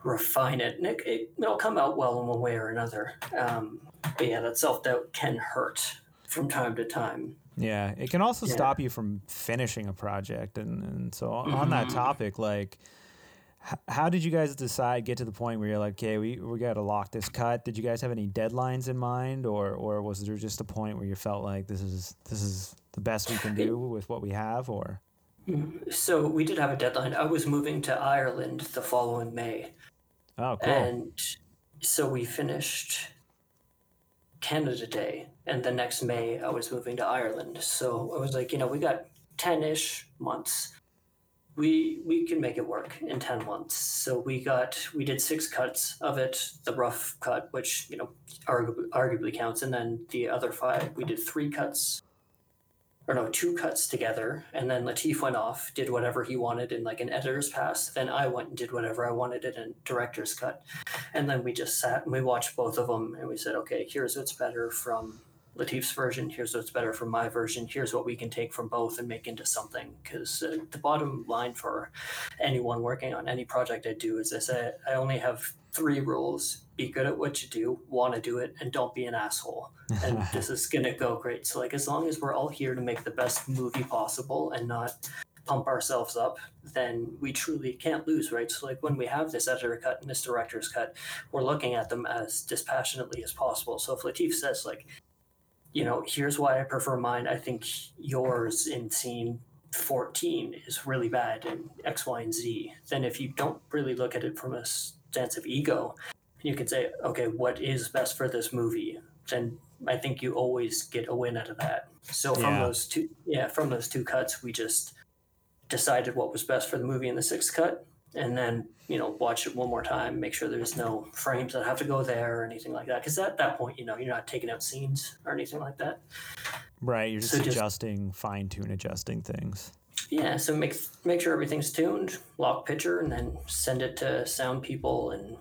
S6: refine it, and it, it, it'll come out well in one way or another. Um, but yeah, that self doubt can hurt from time to time.
S1: Yeah, it can also
S6: Yeah.
S1: stop you from finishing a project, and, and so on that topic, like, how did you guys decide get to the point where you're like, okay, we we got to lock this cut? Did you guys have any deadlines in mind, or or was there just a point where you felt like this is this is the best we can do with what we have, or
S6: So we did have a deadline. I was moving to Ireland the following May.
S1: oh, cool,
S6: And so we finished Canada Day, and the next May I was moving to Ireland. So I was like, you know, we got ten ish months. We we can make it work in ten months. So we got we did six cuts of it, the rough cut, which you know arguably, arguably counts, and then the other five we did three cuts or no, two cuts together, and then Latif went off, did whatever he wanted in like an editor's pass. Then I went and did whatever I wanted in a director's cut, and then we just sat and we watched both of them, and we said, okay, here's what's better from Latif's version. Here's what's better from my version. Here's what we can take from both and make into something. Because uh, the bottom line for anyone working on any project I do is I say I only have three rules: be good at what you do, want to do it, and don't be an asshole. And *laughs* this is gonna go great. So like, as long as we're all here to make the best movie possible and not pump ourselves up, then we truly can't lose, right? So like when we have this editor cut and this director's cut, we're looking at them as dispassionately as possible. So if Latif says like, you know, here's why I prefer mine. I think yours in scene 14 is really bad in X, Y, and Z. Then if you don't really look at it from a stance of ego, you can say, okay, what is best for this movie? Then I think you always get a win out of that. So from
S1: Yeah.
S6: those two, yeah, from those two cuts, we just decided what was best for the movie in the sixth cut, and then you know watch it one more time, make sure there's no frames that have to go there or anything like that. Because at that point, you know, you're not taking out scenes or anything like that.
S1: right? You're just
S6: so just-
S1: adjusting, fine tune adjusting things.
S6: Yeah, so make make sure everything's tuned, lock picture, and then send it to sound people and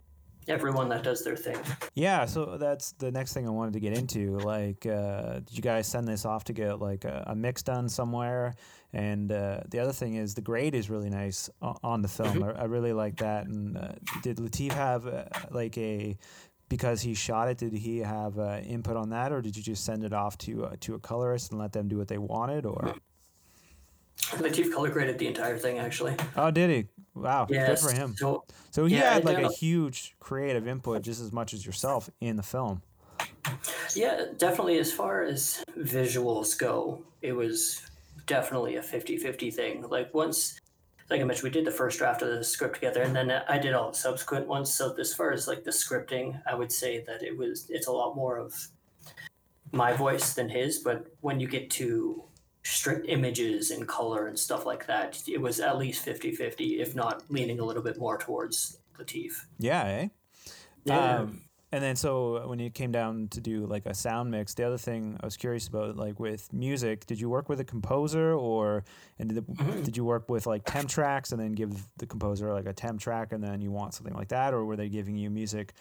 S6: everyone that does their thing.
S1: Yeah, so that's the next thing I wanted to get into. Like, uh, did you guys send this off to get like a, a mix done somewhere? And uh, the other thing is the grade is really nice on the film. I, I really like that. And uh, did Latif have uh, like a because he shot it? Did he have uh, input on that, or did you just send it off to uh, to a colorist and let them do what they wanted? Or
S6: Latif color graded the entire thing, actually.
S1: oh, did he? Wow,
S6: Yeah,
S1: good for him.
S6: So
S1: So he
S6: yeah,
S1: had like a huge creative input just as much as yourself in the film.
S6: Yeah, definitely. As far as visuals go, it was definitely a 50 50 thing. Like, once, like I mentioned, we did the first draft of the script together, and then I did all the subsequent ones. So, as far as like the scripting, I would say that it was, it's a lot more of my voice than his. But when you get to strict images and color and stuff like that, it was at least 50 50, if not leaning a little bit more towards Latif.
S1: Yeah, eh?
S6: Yeah.
S1: Um, and then so when you came down to do like a sound mix, the other thing I was curious about, like with music, did you work with a composer or and did, the, did you work with like temp tracks and then give the composer like a temp track and then you want something like that, or were they giving you music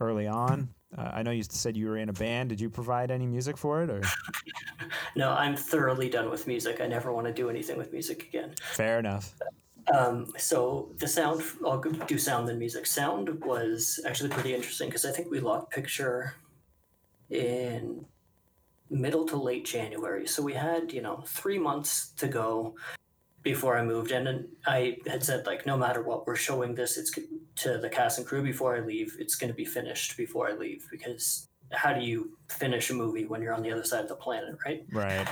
S1: early on? Uh, I know you said you were in a band. Did you provide any music for it, or *laughs*
S6: No, I'm thoroughly done with music. I never want to do anything with music again.
S1: fair enough?
S6: Um, so the sound, I'll do sound then music. Sound was actually pretty interesting because I think we locked picture in middle to late January. So we had, you know, three months to go before I moved in. And I had said, like, no matter what, we're showing this it's to the cast and crew before I leave. It's going to be finished before I leave because how do you finish a movie when you're on the other side of the planet, right?
S1: Right.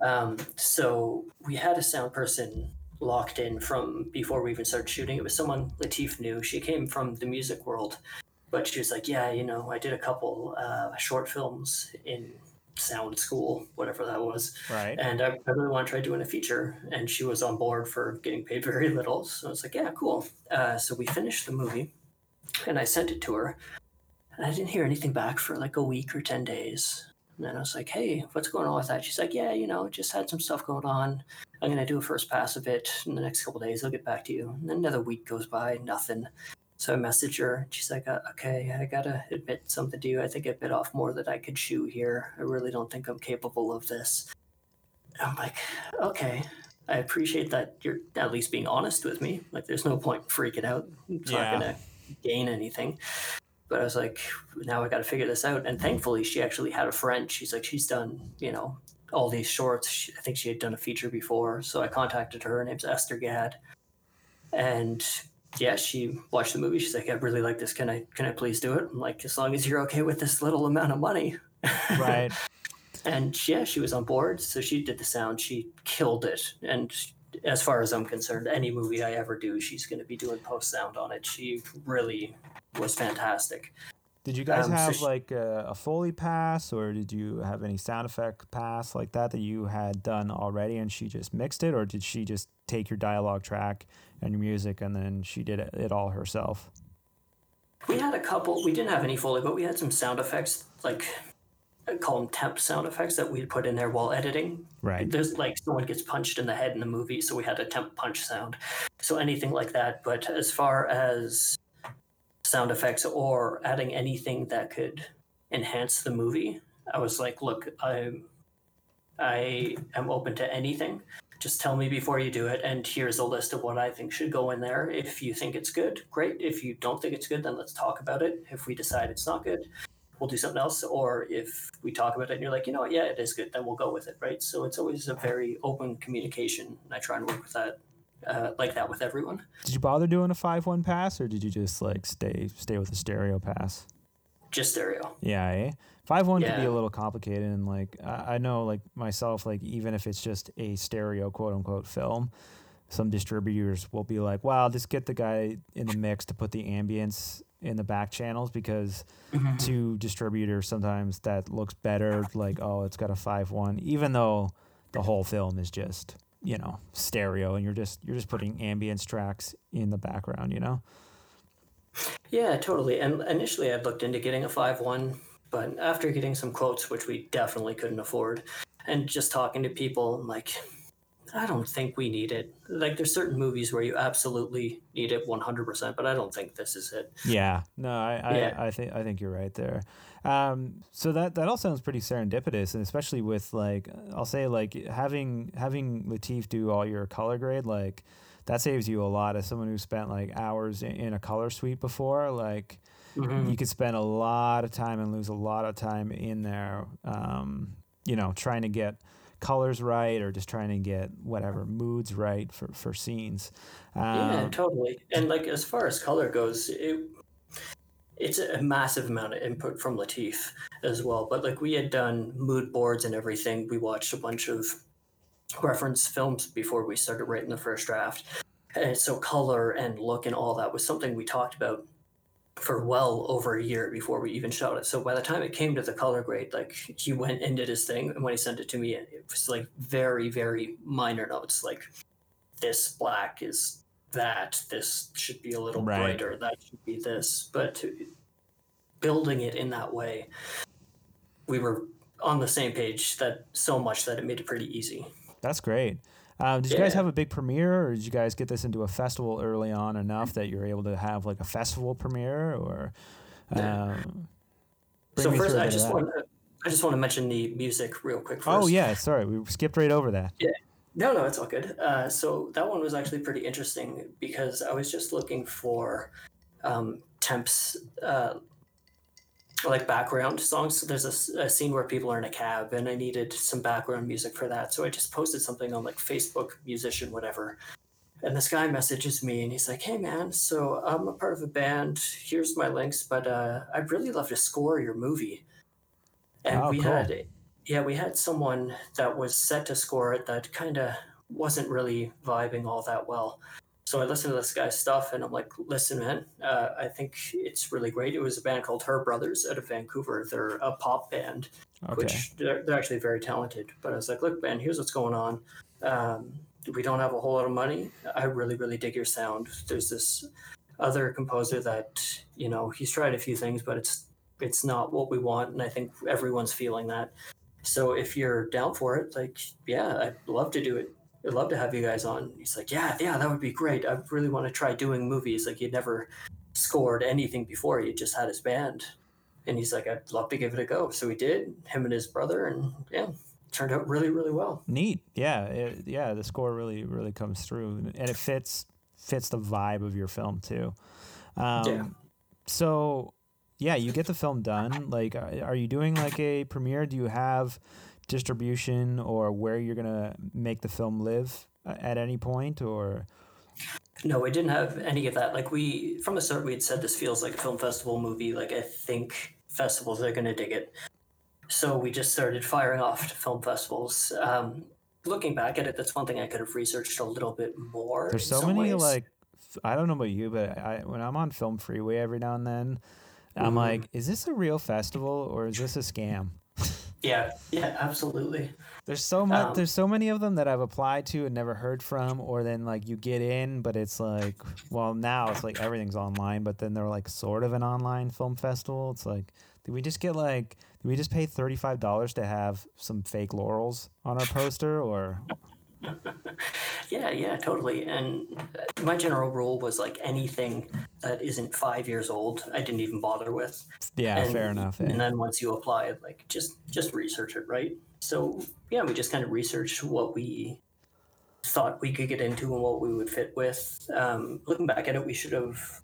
S6: Um, so we had a sound person locked in from before we even started shooting. It was someone Latif knew. She came from the music world, but she was like, "Yeah, you know, I did a couple uh, short films in sound school, whatever that was,
S1: Right.
S6: and I, I really want to try doing a feature." And she was on board for getting paid *laughs* very little. So I was like, "Yeah, cool." Uh, so we finished the movie, and I sent it to her. And I didn't hear anything back for like a week or ten days. And then I was like, hey, what's going on with that? She's like, yeah, you know, just had some stuff going on. I'm going to do a first pass of it in the next couple days. I'll get back to you. And then another week goes by, nothing. So I message her. She's like, uh, okay, I got to admit something to you. I think I bit off more than I could chew here. I really don't think I'm capable of this. I'm like, okay. I appreciate that you're at least being honest with me. Like, there's no point freaking out. It's
S1: Yeah.
S6: not going to gain anything but I was like, now I got to figure this out. And thankfully, she actually had a friend. She's like, she's done, you know, all these shorts. She, I think she had done a feature before. So I contacted her. Her name's Esther Gad. And yeah, she watched the movie. She's like, I really like this. Can I, can I please do it? I'm like, as long as you're okay with this little amount of money. *laughs*
S1: Right.
S6: And yeah, she was on board. So she did the sound. She killed it. And as far as I'm concerned, any movie I ever do, she's going to be doing post sound on it. She really was fantastic.
S1: Did you guys
S6: Um, so
S1: have
S6: sh-
S1: like a, a Foley pass, or did you have any sound effect pass like that that you had done already, and she just mixed it, or did she just take your dialogue track and music, and then she did it, it all herself?
S6: We had a couple. We didn't have any Foley, but we had some sound effects, like I call them temp sound effects that we'd put in there while editing.
S1: Right.
S6: There's like someone gets punched in the head in the movie, so we had a temp punch sound. So anything like that. But as far as sound effects or adding anything that could enhance the movie, I was like, look, I I am open to anything. Just tell me before you do it, and here's a list of what I think should go in there. If you think it's good, great. If you don't think it's good, then let's talk about it. If we decide it's not good, we'll do something else. Or if we talk about it and you're like, you know what, yeah, it is good, then we'll go with it, right? So it's always a very open communication, and I try and work with that, uh, like that with everyone.
S1: Did you bother doing a five one pass, or did you just like stay stay with a stereo pass?
S6: Just stereo.
S1: Yeah, eh? Five one can be a little complicated, and like I, I know, like myself, like even if it's just a stereo quote unquote film, some distributors will be like, "Wow, just get the guy in the mix to put the ambience in the back channels," because mm-hmm. to distributors sometimes that looks better. Like, oh, it's got a five one, even though the whole film is just you know stereo, and you're just you're just putting ambience tracks in the background, you know.
S6: Yeah, totally. And initially, I'd looked into getting a five one, but after getting some quotes, which we definitely couldn't afford, and just talking to people, I'm like, I don't think we need it. Like, there's certain movies where you absolutely need it 100%, but I don't think this is it.
S1: Yeah, no, I, I,
S6: Yeah.
S1: I think I think you're right there. Um, so that that all sounds pretty serendipitous, and especially with like I'll say like having having Latif do all your color grade, like that saves you a lot as someone who spent like hours in, in a color suite before. Like you could spend a lot of time and lose a lot of time in there, um, you know, trying to get colors right or just trying to get whatever moods right for for scenes.
S6: Yeah,
S1: Um,
S6: totally. And like as far as color goes, it it's a massive amount of input from Latif as well. But like we had done mood boards and everything. We watched a bunch of reference films before we started writing the first draft. And so color and look and all that was something we talked about for well over a year before we even shot it. So by the time it came to the color grade, like he went and did his thing, and when he sent it to me, it was like very, very minor notes, like this black is that, this should be a little
S1: Right.
S6: brighter, that should be this. But building it in that way, we were on the same page that so much that it made it pretty easy.
S1: That's great. Um, did you guys have a big premiere, or did you guys get this into a festival early on enough that you're able to have like a festival premiere, or? Um,
S6: so first, I just
S1: that.
S6: want to, I just want to mention the music real quick. First.
S1: Oh yeah, sorry, we skipped right over that. Yeah.
S6: No, no, it's all good. Uh, so that one was actually pretty interesting because I was just looking for um, temps, uh, like background songs. So there's a scene where people are in a cab, and I needed some background music for that. So I just posted something on like Facebook, musician, whatever. And this guy messages me, and he's like, "Hey, man, so I'm a part of a band. Here's my links, but uh, I'd really love to score your movie." and
S1: Oh,
S6: we
S1: cool.
S6: had yeah we had someone that was set to score it that kind of wasn't really vibing all that well so i listened to this guy's stuff and i'm like listen man uh, i think it's really great. It was a band called her brothers out of vancouver. They're a pop band
S1: Okay.
S6: which they're, they're actually very talented. But i was like look man here's what's going on. Um, we don't have a whole lot of money. I really really dig your sound. There's this other composer that you know he's tried a few things but it's it's not what we want. And i think everyone's feeling that. So if you're down for it like yeah i'd love to do it i'd love to have you guys on he's like yeah yeah that would be great i really want to try doing movies like he'd never scored anything before he just had his band and he's like i'd love to give it a go so he did him and his brother and yeah turned out really really well
S1: Neat. Yeah. It, yeah. The score really, really comes through, and it fits fits the vibe of your film too. Um,
S6: Yeah.
S1: So, yeah, you get the film done. Like, are you doing like a premiere? Do you have distribution or where you're gonna make the film live uh, at any point, or?
S6: No, we didn't have any of that. Like we, from the start, we had said this feels like a film festival movie. Like I think festivals are going to dig it. So we just started firing off to film festivals. Um, looking back at it, that's one thing I could have researched a little bit more.
S1: There's so many
S6: ways.
S1: like i don't know about you, but I when I'm on FilmFreeway every now and then, I'm
S6: Mm-hmm.
S1: like, is this a real festival or is this a scam?
S6: Yeah, yeah, absolutely.
S1: There's so much.
S6: Um,
S1: there's so many of them that I've applied to and never heard from, or then like you get in, but it's like, well, now it's like everything's online, but then they're like sort of an online film festival. It's like, did we just get like, did we just pay thirty five dollars to have some fake laurels on our poster, or *laughs*
S6: Yeah, yeah, totally. And my general rule was like anything that isn't five years old, I didn't even bother with.
S1: yeah,
S6: and,
S1: fair enough. eh?
S6: And then once you apply, it, like just just research it, right? So yeah, we just kind of researched what we thought we could get into and what we would fit with. Um, looking back at it, we should have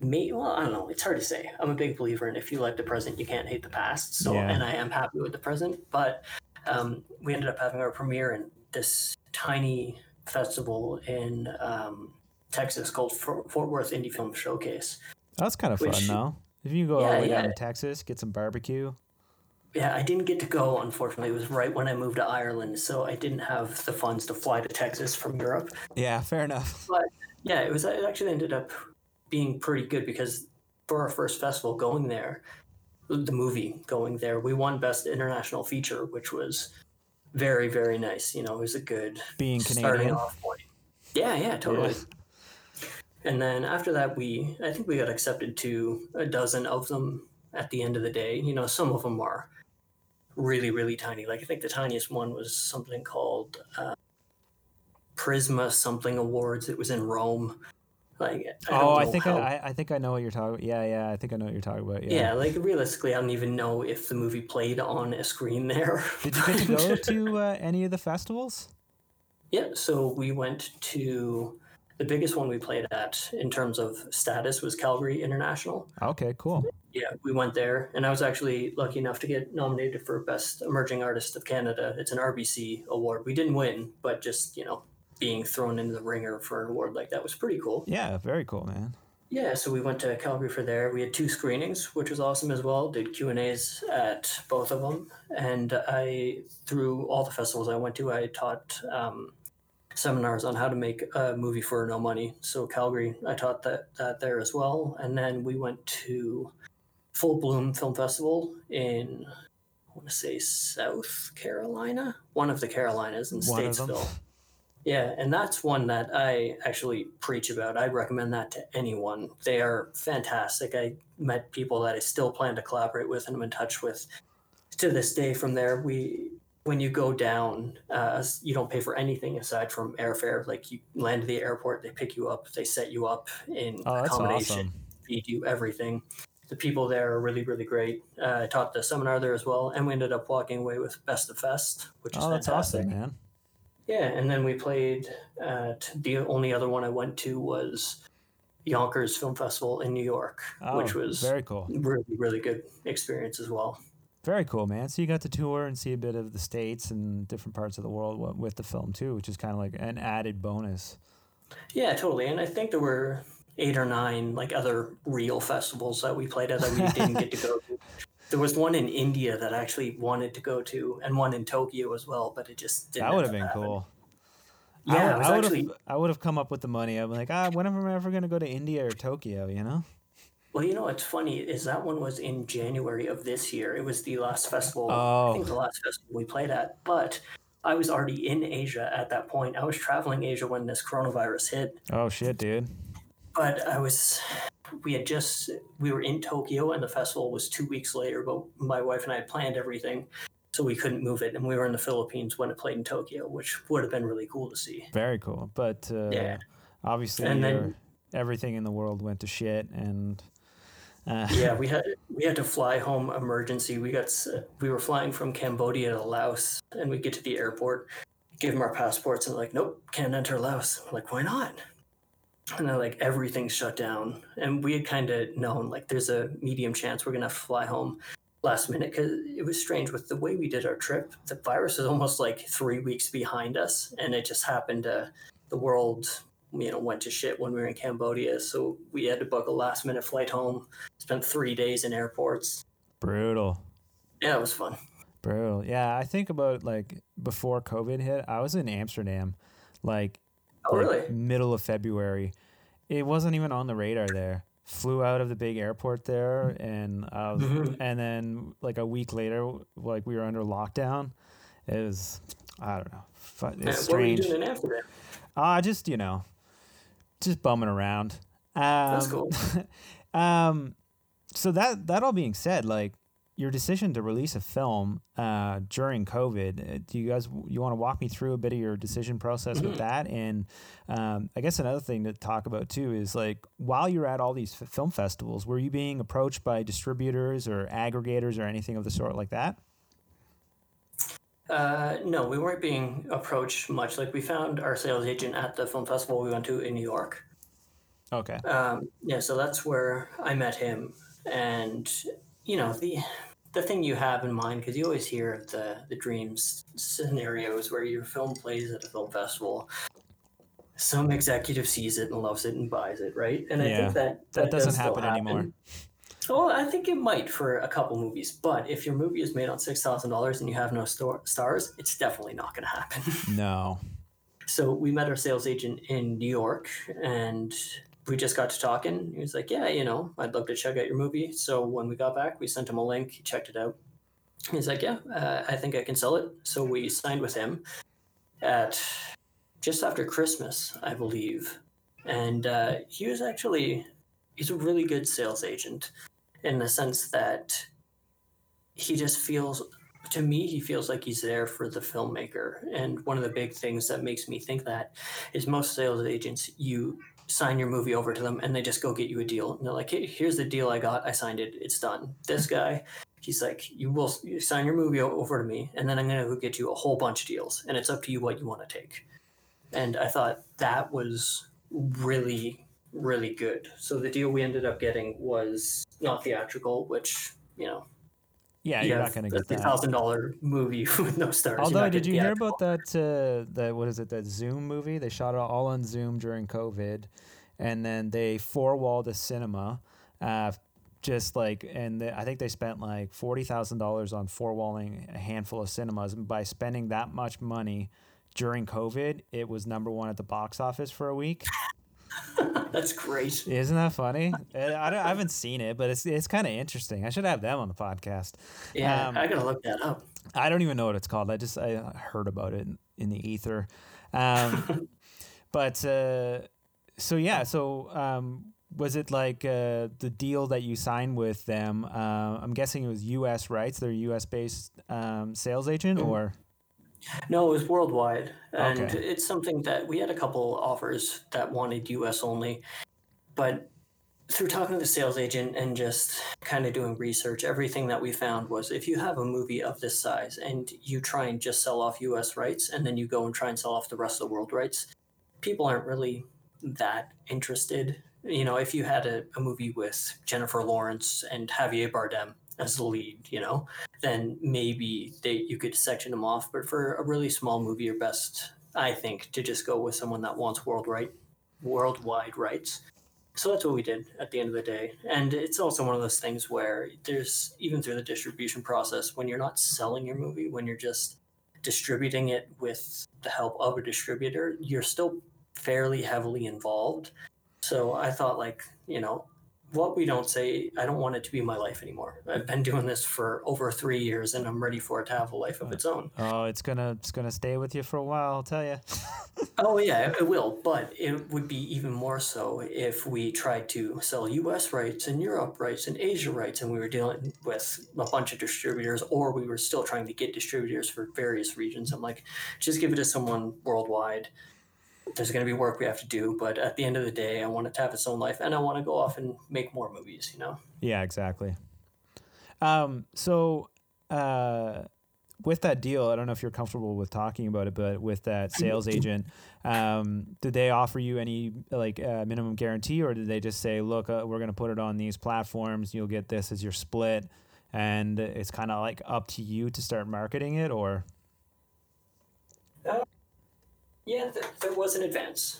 S6: made. Well, I don't know. It's hard to say. I'm a big believer in if you like the present, you can't hate the past. So,
S1: Yeah.
S6: and I am happy with the present. But um, we ended up having our premiere in this tiny festival in um, Texas called Fort Worth Indie Film Showcase.
S1: That's kind of fun
S6: which-
S1: though. If you go all the way down to Texas, get some barbecue.
S6: Yeah, I didn't get to go, unfortunately. It was right when I moved to Ireland, so I didn't have the funds to fly to Texas from Europe.
S1: Yeah, fair enough. *laughs*
S6: But yeah, it was it actually ended up being pretty good because for our first festival going there, the movie going there, we won Best International Feature, which was very, very nice. You know, it was a good
S1: Being
S6: starting off point. Yeah, yeah, totally. And then after that, we I think we got accepted to a dozen of them at the end of the day. You know, some of them are really, really tiny. Like I think the tiniest one was something called uh, Prisma something Awards. It was in Rome. Like I
S1: oh, I think
S6: how-
S1: I, I, think I know what you're talking. Yeah, yeah, I think I know what you're talking about.
S6: yeah, like realistically, I don't even know if the movie played on a screen *laughs* there.
S1: Did you get to go to uh, any of the festivals?
S6: Yeah, so we went to the biggest one we played at in terms of status was Calgary International.
S1: Okay, cool.
S6: Yeah, we went there, and I was actually lucky enough to get nominated for Best Emerging Artist of Canada. It's an RBC award. We didn't win, but just you know, being thrown into the ringer for an award like that was pretty cool.
S1: Yeah, very cool, man.
S6: Yeah, so we went to Calgary for there. We had two screenings, which was awesome as well. Did Q and A's at both of them, and I through all the festivals I went to, I taught um, seminars on how to make a movie for no money. So Calgary, I taught that that there as well, and then we went to Full Bloom Film Festival in I want to say South Carolina, one of the Carolinas in
S1: One of them.
S6: Statesville. Yeah, and that's one that I actually preach about. I recommend that to anyone. They are fantastic. I met people that I still plan to collaborate with and I'm in touch with to this day from there. We when you go down, uh, you don't pay for anything aside from airfare. Like you land at the airport, they pick you up, they set you up in
S1: Oh,
S6: accommodation,
S1: awesome.
S6: feed you everything. The people there are really, really great. Uh, I taught the seminar there as well, and we ended up walking away with Best of Fest, which is
S1: Oh, that's
S6: fantastic.
S1: awesome, man.
S6: Yeah, and then we played uh, at the only other one I went to was Yonkers Film Festival in New York,
S1: Oh,
S6: which was
S1: very cool.
S6: really, really good experience as well.
S1: Very cool, man. So you got to tour and see a bit of the states and different parts of the world with the film too, which is kind of like an added bonus.
S6: Yeah, totally. And I think there were eight or nine like other real festivals that we played at that we didn't get to go to. There was one in India that I actually wanted to go to, and one in Tokyo as well, but it just didn't.
S1: That would have been
S6: up happening.
S1: cool.
S6: Yeah,
S1: I,
S6: was
S1: would
S6: actually.
S1: have. I would have come up with the money. I'm like, ah, when am I ever gonna go to India or Tokyo? You know?
S6: Well, you know what's funny is that one was in January of this year. It was the last festival. I
S1: Oh.
S6: think the last festival we played at. But I was already in Asia at that point. I was traveling Asia when this coronavirus hit.
S1: Oh shit, dude.
S6: But I was, we had just, we were in Tokyo and the festival was two weeks later. But my wife and I had planned everything, so we couldn't move it. And we were in the Philippines when it played in Tokyo, which would have been really cool to see.
S1: Very cool. But uh,
S6: Yeah.
S1: obviously,
S6: And then-
S1: everything in the world went to shit, and uh, *laughs*
S6: yeah, we had we had to fly home emergency. We got we were flying from Cambodia to Laos, and we get to the airport, give them our passports, and like, "Nope, can't enter Laos." I'm like, why not? And they're like, everything's shut down, and we had kind of known like there's a medium chance we're gonna fly home last minute because it was strange with the way we did our trip. The virus is almost like three weeks behind us, and it just happened to the world. You know, went to shit when we were in Cambodia, so we had to book a last minute flight home spent three days in airports.
S1: brutal.
S6: Yeah, it was fun.
S1: Brutal. Yeah, I think about like before COVID hit, I was in Amsterdam, like,
S6: Oh,
S1: like,
S6: really?
S1: middle of February. It wasn't even on the radar there. Flew out of the big airport there, and
S6: Mhm. *laughs*
S1: and then like a week later, like we were under lockdown. It was, I don't know, it's
S6: what were you
S1: strange.
S6: doing in Amsterdam?
S1: Ah, just you know, just bumming around. Um,
S6: That's cool. *laughs*
S1: um, so that that all being said, like your decision to release a film uh, during COVID, uh, do you guys you want to walk me through a bit of your decision process
S6: Mm-hmm.
S1: with that? And um, I guess another thing to talk about too is like while you're at all these f- film festivals, were you being approached by distributors or aggregators or anything of the sort like that?
S6: Uh, no, we weren't being approached much. Like we found our sales agent at the film festival we went to in New York.
S1: Okay.
S6: Um, yeah, so that's where I met him, and you know the the thing you have in mind because you always hear of the the dreams scenarios where your film plays at a film festival. Some executive sees it and loves it and buys it, right? And I think that
S1: that
S6: does
S1: doesn't
S6: still
S1: happen anymore.
S6: Well, I think it might for a couple movies, but if your movie is made on six thousand dollars and you have no stars, it's definitely not going to happen. *laughs*
S1: No.
S6: so we met our sales agent in New York, and we just got to talking. He was like, "Yeah, you know, I'd love to check out your movie." So when we got back, we sent him a link. He checked it out. He's like, "Yeah, uh, I think I can sell it." So we signed with him at just after Christmas, I believe, and uh, he was actually he's a really good sales agent in the sense that he just feels to me he feels like he's there for the filmmaker and one of the big things that makes me think that is most sales agents you sign your movie over to them and they just go get you a deal. And they're like hey here's the deal i got. I signed it. It's done. This hmm. guy he's like you will you sign your movie over to me and then i'm going to go get you a whole bunch of deals and it's up to you what you want to take. And i thought that was really really good. So the deal we ended up getting was not theatrical which you know
S1: Yeah,
S6: you
S1: you're not going to get that
S6: thousand dollar movie *laughs* with no stars.
S1: Although, did you hear about that? Uh, that what is it? That Zoom movie? They shot it all on Zoom during COVID, and then they four walled a cinema. Uh, just like, and the, I think they spent like forty thousand dollars on four walling a handful of cinemas. And by spending that much money during COVID, it was number one at the box office for a week. *laughs*
S6: That's great.
S1: Isn't that funny? Uh, I, don't, I haven't seen it, but it's it's kind of interesting. I should have them on the podcast.
S6: Yeah,
S1: Um,
S6: I gotta look that up.
S1: I don't even know what it's called. I just I heard about it in, in the ether. Um, *laughs* but uh, so yeah, so um, was it like uh, the deal that you signed with them? Uh, I'm guessing it was U.S. rights. They're U.S. based um, sales agent, or
S6: No, it was worldwide, and
S1: Okay.
S6: it's something that we had a couple offers that wanted U.S. only, but through talking to the sales agent and just kind of doing research, everything that we found was if you have a movie of this size and you try and just sell off U.S. rights, and then you go and try and sell off the rest of the world rights, people aren't really that interested. You know, if you had a, a movie with Jennifer Lawrence and Javier Bardem as the lead, you know, then maybe they you could section them off. But for a really small movie, you're best, I think, to just go with someone that wants world right, worldwide rights. so that's what we did at the end of the day. And it's also one of those things where there's even through the distribution process, when you're not selling your movie, when you're just distributing it with the help of a distributor, you're still fairly heavily involved. So I thought, like, you know, what we don't say, I don't want it to be my life anymore. I've been doing this for over three years, and I'm ready for it to have a life of oh. its own.
S1: Oh, it's gonna it's gonna stay with you for a while. I'll tell you. *laughs*
S6: Oh yeah, it will, but it would be even more so if we tried to sell U.S. rights and Europe rights and Asia rights, and we were dealing with a bunch of distributors, or we were still trying to get distributors for various regions. I'm like, just give it to someone worldwide. There's going to be work we have to do, but at the end of the day, I want it to have its own life, and I want to go off and make more movies. You know.
S1: Yeah, exactly. Um, so, uh, with that deal, I don't know if you're comfortable with talking about it, but with that sales agent, um, did they offer you any like uh, minimum guarantee, or did they just say, "Look, uh, we're going to put it on these platforms. You'll get this as your split," and it's kind of like up to you to start marketing it, or?
S6: Yeah, there, there was an advance.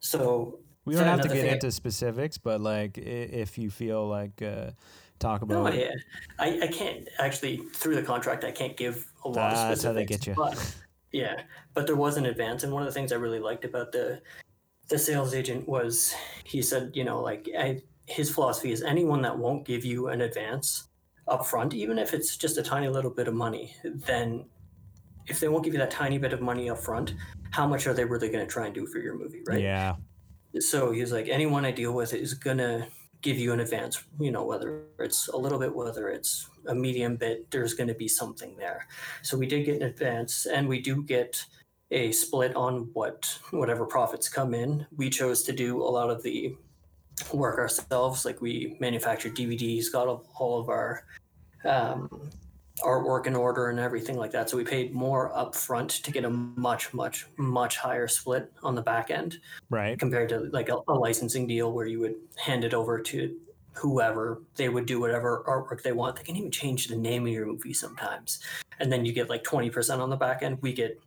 S6: So
S1: We don't have to get into specifics, but like if you feel like uh, talk
S6: No,
S1: about.
S6: yeah, I, I can't actually through the contract. I can't give a lot of
S1: That's how they
S6: specifics.
S1: get you.
S6: But, yeah, but there was an advance, and one of the things I really liked about the the sales agent was he said, you know, like I, his philosophy is anyone that won't give you an advance up front, even if it's just a tiny little bit of money, then if they won't give you that tiny bit of money up front, how much are they really going to try and do for your movie, right?
S1: Yeah,
S6: so he's like anyone i deal with is gonna give you an advance you know whether it's a little bit whether it's a medium bit there's gonna be something there. So we did get an advance and we do get a split on what whatever profits come in. We chose to do a lot of the work ourselves like we manufactured dvds got all all of our um, artwork in order and everything like that. So we paid more upfront to get a much much much higher split on the back end
S1: right.
S6: compared to like a, a licensing deal where you would hand it over to whoever. They would do whatever artwork they want. They can even change the name of your movie sometimes. And then you get like 20% on the back end. We get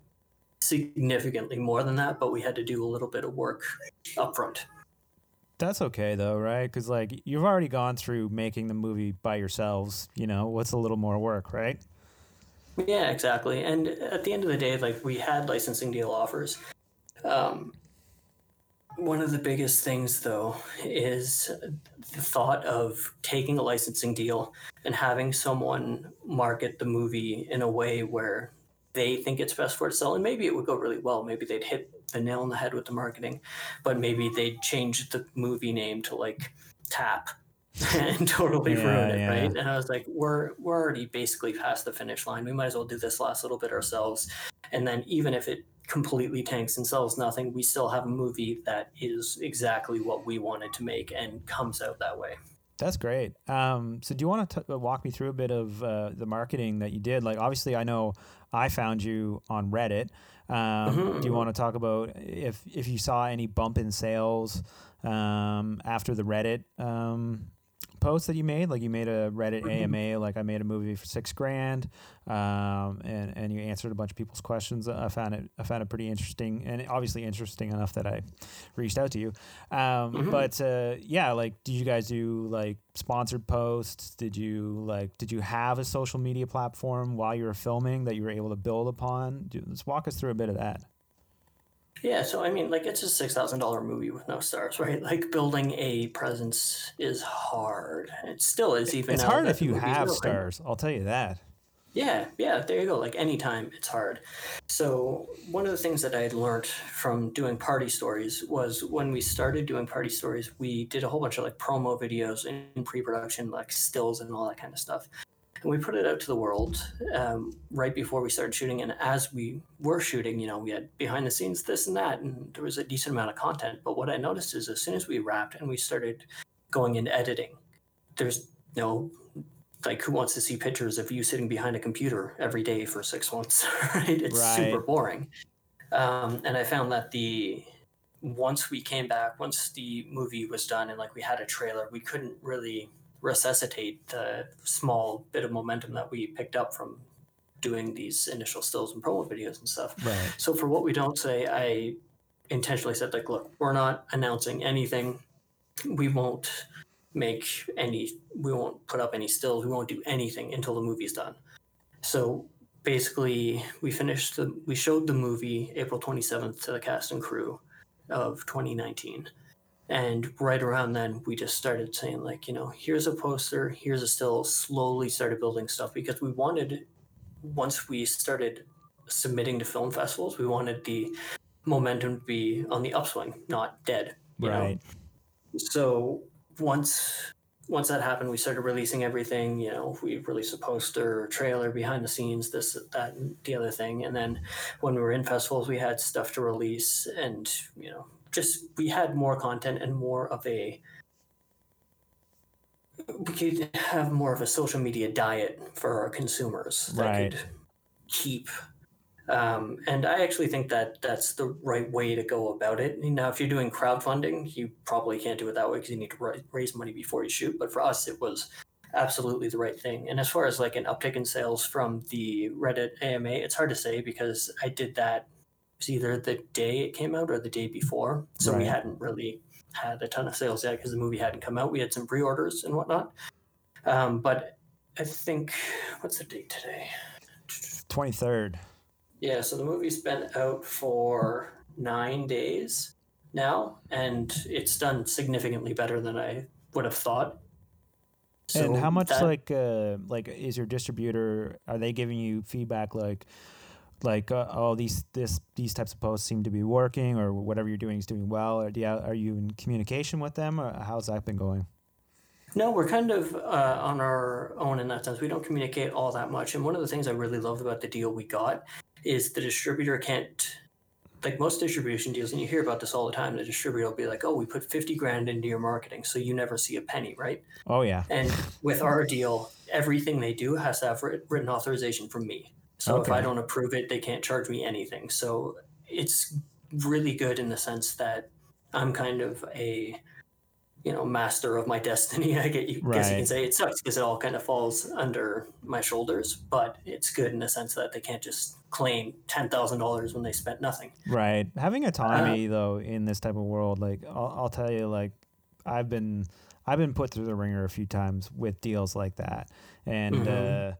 S6: significantly more than that but we had to do a little bit of work up front
S1: That's okay though, right? Because like you've already gone through making the movie by yourselves. You know, what's a little more work, right?
S6: Yeah, exactly. And at the end of the day, like we had licensing deal offers. Um, one of the biggest things, though, is the thought of taking a licensing deal and having someone market the movie in a way where they think it's best for it to sell. And maybe it would go really well. Maybe they'd hit the nail on the head with the marketing, but maybe they'd change the movie name to like Tap *laughs* and totally
S1: Yeah,
S6: ruin it,
S1: yeah.
S6: right? And I was like, we're we're already basically past the finish line. We might as well do this last little bit ourselves. And then even if it completely tanks and sells nothing, we still have a movie that is exactly what we wanted to make and comes out that way.
S1: That's great. Um, so do you want to t- walk me through a bit of uh, the marketing that you did? Like, obviously, I know I found you on Reddit. Um, Do you want to talk about if if you saw any bump in sales um, after the Reddit um, post that you made? Like, you made a Reddit AMA, like I made a movie for six grand, um, and and you answered a bunch of people's questions. I found it I found it pretty interesting, and obviously interesting enough that I reached out to you. Um, But uh, yeah, like, did you guys do like sponsored posts? Did you like did you have a social media platform while you were filming that you were able to build upon? Do, let's walk us through a bit of that.
S6: Yeah, so I mean, like it's a six thousand dollar movie with no stars, right? *laughs* Like building a presence is hard. It still is, even.
S1: It's hard if you have stars. I'll tell you that.
S6: Yeah, yeah, there you go. Like anytime, it's hard. So one of the things that I had learned from doing party stories was when we started doing party stories, we did a whole bunch of like promo videos in pre-production, like stills and all that kind of stuff. And we put it out to the world um, right before we started shooting. And as we were shooting, you know, we had behind the scenes this and that, and there was a decent amount of content. But what I noticed is as soon as we wrapped and we started going into editing, there's no like who wants to see pictures of you sitting behind a computer every day for six months *laughs* right it's
S1: Right.
S6: super boring um, and i found that the once we came back once the movie was done and like we had a trailer we couldn't really resuscitate the small bit of momentum that we picked up from doing these initial stills and promo videos and stuff
S1: Right.
S6: so for what we don't say, I intentionally said like, look, we're not announcing anything we won't make any, we won't put up any stills, we won't do anything until the movie's done. So basically, we finished the, we showed the movie April 27th to the cast and crew of 2019. And right around then, we just started saying, like, you know, here's a poster, here's a still, slowly started building stuff because we wanted, once we started submitting to film festivals, we wanted the momentum to be on the upswing, not dead. You
S1: Right.
S6: Know? So once once that happened, we started releasing everything. You know, we released a poster, trailer, behind the scenes, this, that, and the other thing. And then when we were in festivals, we had stuff to release, and you know, just we had more content and more of a we could have more of a social media diet for our consumers that
S1: Right.
S6: could keep um, and I actually think that that's the right way to go about it. Now, if you're doing crowdfunding, you probably can't do it that way because you need to raise money before you shoot. But for us, it was absolutely the right thing. And as far as like an uptick in sales from the Reddit AMA, it's hard to say because I did that was either the day it came out or the day before. So we hadn't really had a ton of sales yet because the movie hadn't come out. We had some pre-orders and whatnot. Um, but I think what's the date today?
S1: 23rd.
S6: Yeah, so the movie's been out for nine days now, and it's done significantly better than I would have thought.
S1: and
S6: So
S1: how much
S6: that-
S1: like uh like is your distributor are they giving you feedback like like uh, oh these this these types of posts seem to be working or whatever you're doing is doing well or do you, are you in communication with them or how's that been going
S6: No, we're kind of uh, on our own in that sense. We don't communicate all that much. And one of the things I really loved about the deal we got is the distributor can't, like most distribution deals, and you hear about this all the time. The distributor will be like, "Oh, we put fifty grand into your marketing, so you never see a penny, right?"
S1: oh yeah
S6: And with our deal, everything they do has to have written authorization from me. So if I don't approve it, they can't charge me anything. So it's really good in the sense that I'm kind of a, you know, master of my *laughs* destiny. I get you guess you can say it sucks because it all kind of falls under my shoulders, but it's good in the sense that they can't just claim ten thousand dollars when they spent nothing.
S1: right having autonomy though in this type of world like I'll, I'll tell you like i've been i've been put through the ringer a few times with deals like that and
S6: Mhm.
S1: uh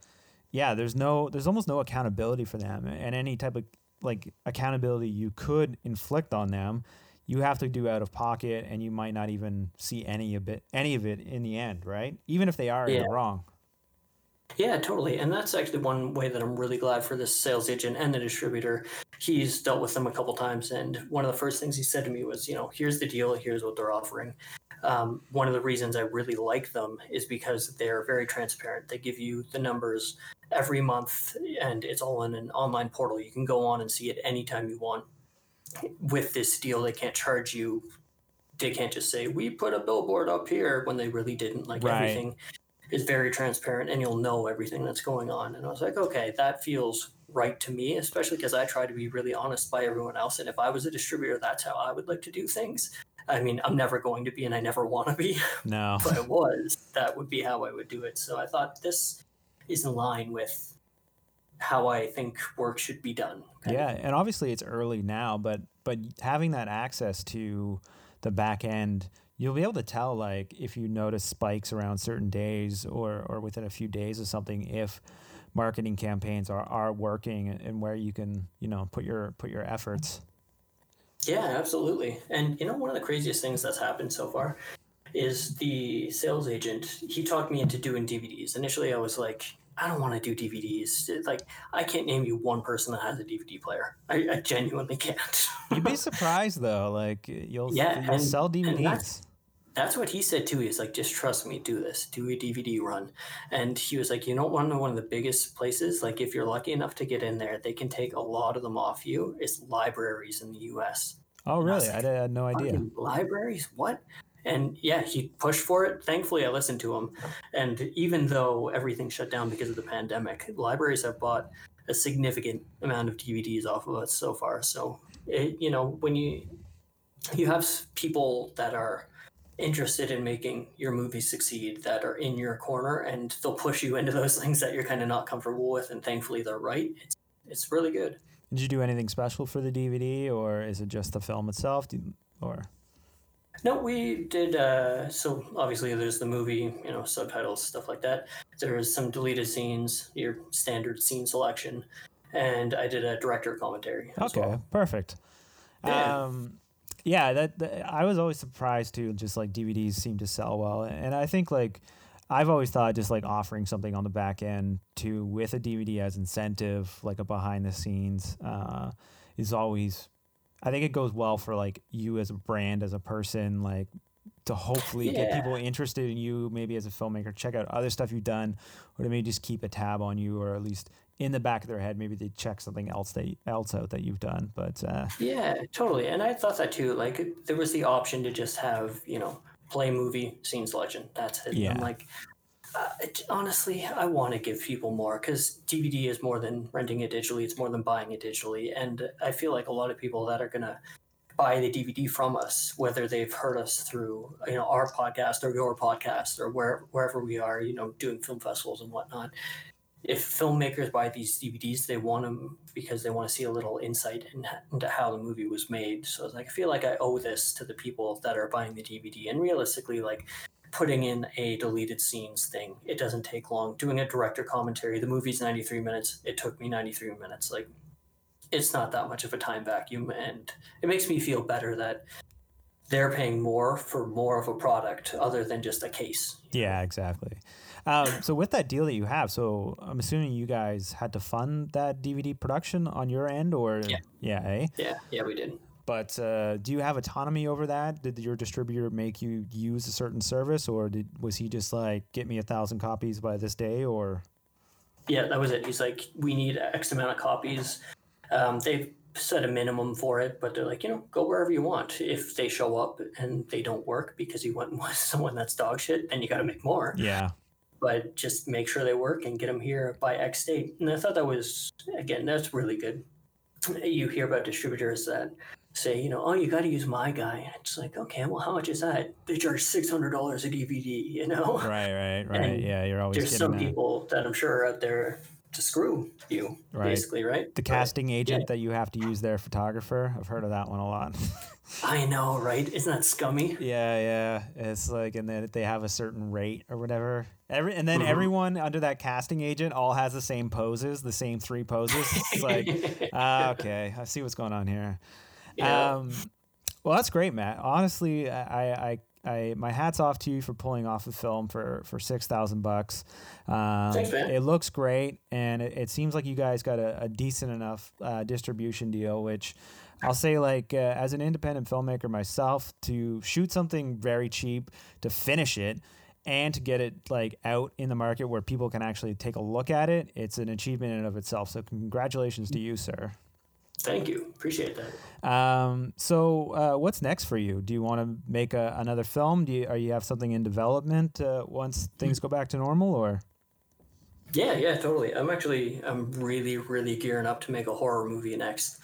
S1: yeah there's no there's almost no accountability for them and any type of like accountability you could inflict on them you have to do out of pocket and you might not even see any of it any of it in the end right even if they are in
S6: Yeah.
S1: the wrong
S6: Yeah, totally. And that's actually one way that I'm really glad for this sales agent and the distributor. He's dealt with them a couple times. And one of the first things he said to me was, you know, here's the deal, here's what they're offering. Um, one of the reasons I really like them is because they're very transparent. They give you the numbers every month, and it's all in an online portal. You can go on and see it anytime you want. With this deal, they can't charge you. They can't just say, we put a billboard up here when they really didn't. Like
S1: Right.
S6: everything is very transparent and you'll know everything that's going on. And I was like, okay, that feels right to me, especially because I try to be really honest by everyone else. And if I was a distributor, that's how I would like to do things. I mean, I'm never going to be and I never want to be. *laughs*
S1: no
S6: if I was, that would be how I would do it. So I thought this is in line with how I think work should be done.
S1: yeah and obviously it's early now but but having that access to the back end you'll be able to tell like if you notice spikes around certain days or or within a few days of something if marketing campaigns are, are working and where you can you know put your put your efforts
S6: Yeah, absolutely. And you know, one of the craziest things that's happened so far is the sales agent. He talked me into doing DVDs. Initially, I was like, I don't want to do DVDs. Like, I can't name you one person that has a DVD player. I, I genuinely can't.
S1: you'd be *laughs* surprised though like you'll
S6: Yeah,
S1: you'll
S6: and-
S1: sell dvds
S6: that's- what he said too. He's like, just trust me, do this, do a DVD run. And he was like, you don't want to know one of the biggest places. Like, if you're lucky enough to get in there, they can take a lot of them off you. It's libraries in the U.S.
S1: oh really I, did- I had no idea
S6: libraries what and yeah he pushed for it thankfully i listened to him and even though everything shut down because of the pandemic libraries have bought a significant amount of dvds off of us so far so it, you know when you you have people that are interested in making your movie succeed that are in your corner and they'll push you into those *laughs* things that you're kind of not comfortable with and thankfully they're right it's, it's really good
S1: did you do anything special for the dvd or is it just the film itself or
S6: No, we did. Uh, so obviously, there's the movie, you know, subtitles, stuff like that. There's some deleted scenes, your standard scene selection, and I did a director commentary.
S1: Okay,
S6: well.
S1: perfect.
S6: Yeah.
S1: Um, yeah, that, that I was always surprised too. Just like DVDs seem to sell well, and I think like I've always thought just like offering something on the back end to with a DVD as incentive, like a behind the scenes, uh, is always. I think it goes well for like you as a brand, as a person, like to hopefully get people interested in you, maybe as a filmmaker, check out other stuff you've done, or to maybe just keep a tab on you, or at least in the back of their head, maybe they check something else that else out that you've done. But uh,
S6: Yeah, totally. And I thought that too. Like, there was the option to just have, you know, play movie scene selection. That's it.
S1: Yeah.
S6: I'm like, uh, it, honestly, I want to give people more because DVD is more than renting it digitally. It's more than buying it digitally. And I feel like a lot of people that are going to buy the DVD from us, whether they've heard us through, you know, our podcast or your podcast or where, wherever we are, you know, doing film festivals and whatnot. If filmmakers buy these DVDs, they want them because they want to see a little insight in, into how the movie was made. So like I feel like I owe this to the people that are buying the DVD. And realistically, like putting in a deleted scenes thing, it doesn't take long. Doing a director commentary, the movie's 93 minutes. It took me 93 minutes. Like it's not that much of a time vacuum, and it makes me feel better that they're paying more for more of a product other than just a case.
S1: Yeah, exactly. Um, so with that deal that you have, so I'm assuming you guys had to fund that DVD production on your end, or
S6: Yeah.
S1: yeah, eh?
S6: Yeah, yeah, we did.
S1: But uh, do you have autonomy over that? Did your distributor make you use a certain service, or did was he just like get me a thousand copies by this day, or
S6: Yeah, that was it. He's like, we need X amount of copies. Um, they've set a minimum for it, but they're like, you know, go wherever you want. If they show up and they don't work because you went *laughs* with someone that's dog shit, then you got to make more.
S1: yeah,
S6: But just make sure they work and get them here by X date. And I thought that was, again, that's really good. You hear about distributors that say, you know, oh, you got to use my guy. And it's like, okay, well, how much is that? They charge $600 a DVD, you know?
S1: right, right, right. *laughs*
S6: And
S1: yeah, you're always
S6: There's some
S1: that.
S6: people that I'm sure are out there to screw you,
S1: Right.
S6: basically, right?
S1: the
S6: But-
S1: casting agent that you have to use their photographer. I've heard of that one a lot. *laughs*
S6: I know, right? Isn't that scummy?
S1: Yeah, yeah. It's like, and then they have a certain rate or whatever. Every and then
S6: Mhm.
S1: everyone under that casting agent all has the same poses, the same three poses. It's like, *laughs* ah, okay, I see what's going on here.
S6: Yeah.
S1: Um, well, that's great, Matt. Honestly, I, I, I, my hats off to you for pulling off a film for for six thousand bucks. Um,
S6: Thanks, man.
S1: It looks great, and it, it seems like you guys got a, a decent enough uh, distribution deal, which. I'll say, like, uh, as an independent filmmaker myself, to shoot something very cheap, to finish it, and to get it like out in the market where people can actually take a look at it, it's an achievement in and of itself. So, congratulations to you, sir.
S6: Thank you. Appreciate that.
S1: Um, so, uh, what's next for you? Do you want to make a, another film? Do you, are you have something in development uh, once things go back to normal, or?
S6: Yeah, yeah, totally. I'm actually, I'm really, really gearing up to make a horror movie next.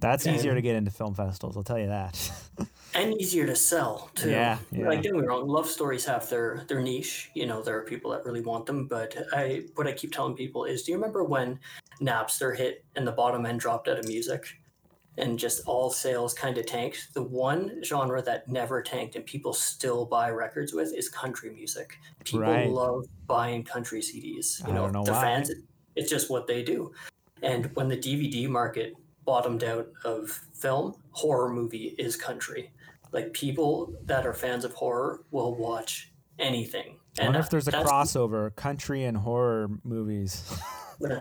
S1: That's easier to get into film festivals. I'll tell you that. *laughs*
S6: and easier to sell too.
S1: Yeah, yeah.
S6: Like don't get me wrong, love stories have their their niche. You know, there are people that really want them. But I what I keep telling people is, do you remember when Napster hit and the bottom end dropped out of music? And just all sales kind of tanked. The one genre that never tanked and people still buy records with is country music. People
S1: Right.
S6: love buying country CDs. You know,
S1: know
S6: they're
S1: why.
S6: fans. It's just what they do. And when the DVD market bottomed out of film, horror movie is country. Like people that are fans of horror will watch anything.
S1: I wonder
S6: And
S1: if there's a crossover country and horror movies. *laughs*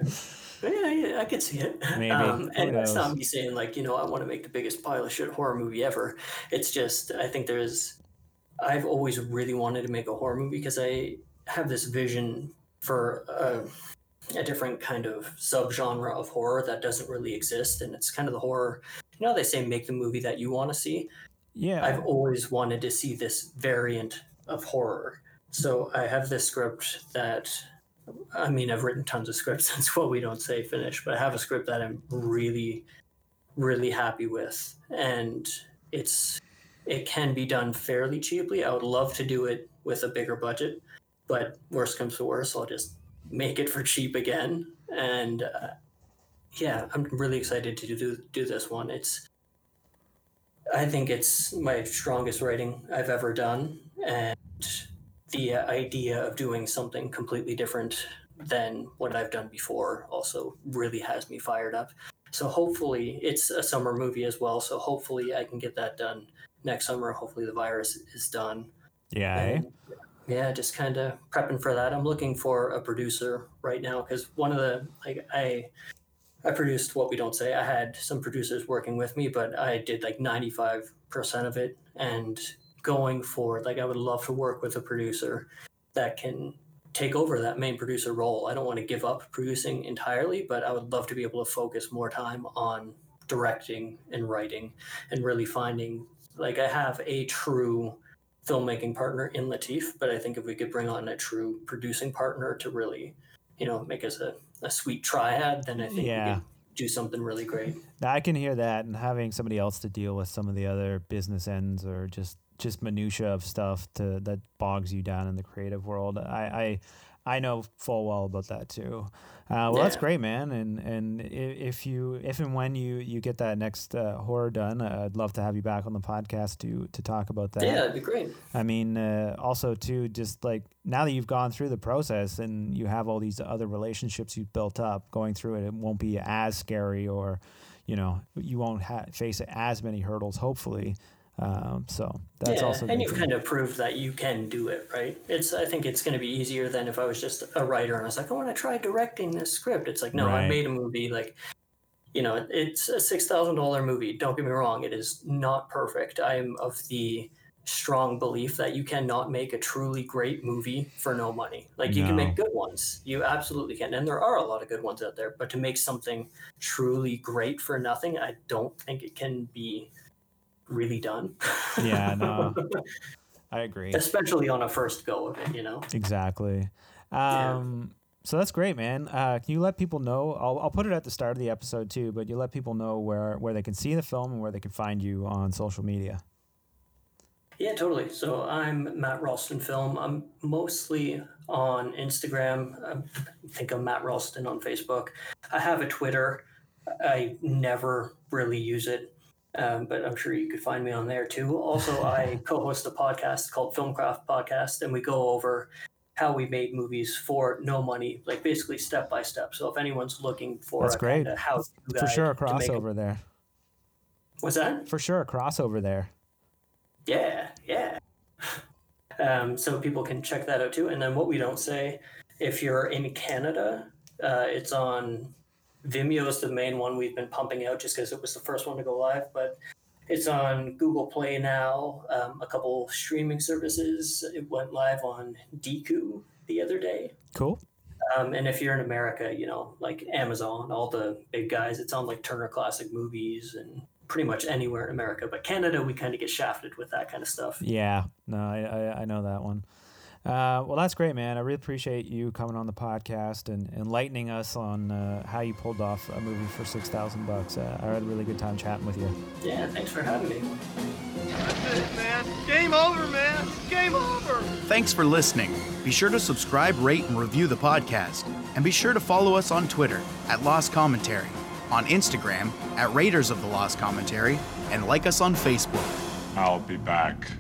S6: Yeah, yeah, I could see it.
S1: Maybe.
S6: Um, and that's not me saying like you know I want to make the biggest pile of shit horror movie ever. It's just I think there's I've always really wanted to make a horror movie because I have this vision for a, a different kind of subgenre of horror that doesn't really exist, and it's kind of the horror. You know, they say make the movie that you want to see.
S1: yeah.
S6: I've always wanted to see this variant of horror. So I have this script that, I mean, I've written tons of scripts. *laughs* That's what we don't say finish, but I have a script that I'm really, really happy with, and it's it can be done fairly cheaply. I would love to do it with a bigger budget, but worst comes to worst, I'll just make it for cheap again. And uh, yeah, I'm really excited to do do this one. It's I think it's my strongest writing I've ever done, and the idea of doing something completely different than what I've done before also really has me fired up. So hopefully, it's a summer movie as well. So hopefully, I can get that done next summer. Hopefully, the virus is done.
S1: Yeah. eh?
S6: Yeah, just kind of prepping for that. I'm looking for a producer right now because one of the like I I produced what we don't say. I had some producers working with me, but I did like 95% of it and going forward like I would love to work with a producer that can take over that main producer role. I don't want to give up producing entirely, but I would love to be able to focus more time on directing and writing and really finding like I have a true filmmaking partner in Latif, but I think if we could bring on a true producing partner to really, you know, make us a, a sweet triad, then I think
S1: Yeah.
S6: we could do something really great.
S1: Now, I can hear that, and having somebody else to deal with some of the other business ends or just just minutia of stuff to that bogs you down in the creative world. I I, I know full well about that too. Uh, well, that's great, man. And and if you if and when you you get that next uh, horror done, uh, I'd love to have you back on the podcast to to talk about that.
S6: Yeah, it'd be great.
S1: I mean, uh, also too, just like now that you've gone through the process and you have all these other relationships you've built up, going through it, it won't be as scary, or you know, you won't ha- face as many hurdles. Hopefully, um, so that's
S6: yeah,
S1: also
S6: and you've kind of proved that you can do it, right? It's I think it's going to be easier than if I was just a writer and I was like, I want to try directing this script. It's like, no,
S1: Right.
S6: I made a movie. Like, you know, it's a six thousand dollar movie. Don't get me wrong, it is not perfect. I am of the strong belief that you cannot make a truly great movie for no money. Like you can make good ones. You absolutely can. And there are a lot of good ones out there, but to make something truly great for nothing, I don't think it can be really done.
S1: Yeah, no. *laughs* I agree.
S6: Especially on a first go of it, you know.
S1: Exactly. Um, So that's great, man. Uh, can you let people know? I'll, I'll put it at the start of the episode too, but you let people know where where they can see the film and where they can find you on social media.
S6: Yeah, totally. So I'm Matt Ralston Film. I'm mostly on Instagram. I think I'm Matt Ralston on Facebook. I have a Twitter. I never really use it, um, but I'm sure you could find me on there too. Also, *laughs* I co-host a podcast called Filmcraft Podcast, and we go over how we made movies for no money, like basically step by step. So if anyone's looking for
S1: That's
S6: a
S1: great.
S6: how
S1: For sure, a crossover there.
S6: What's that?
S1: For sure, a crossover there.
S6: Yeah, yeah. *laughs* Um, so people can check that out too. And then what we don't say, if you're in Canada, uh, it's on Vimeo is the main one we've been pumping out just because it was the first one to go live. But it's on Google Play now, um, a couple streaming services. It went live on Deku the other day.
S1: Cool.
S6: Um, and if you're in America, you know, like Amazon, all the big guys, it's on like Turner Classic Movies and pretty much anywhere in America. But Canada, we kind of get shafted with that kind of stuff.
S1: Yeah, no, I, I, I know that one. Uh, well, that's great, man. I really appreciate you coming on the podcast and enlightening us on uh, how you pulled off a movie for six thousand bucks. Uh, I had a really good time chatting with you.
S6: Yeah, thanks for having me.
S5: That's it, man. Game over, man. Game over.
S3: Thanks for listening. Be sure to subscribe, rate, and review the podcast. And be sure to follow us on Twitter at Lost Commentary, on Instagram at Raiders of the Lost Commentary, and like us on Facebook.
S4: I'll be back.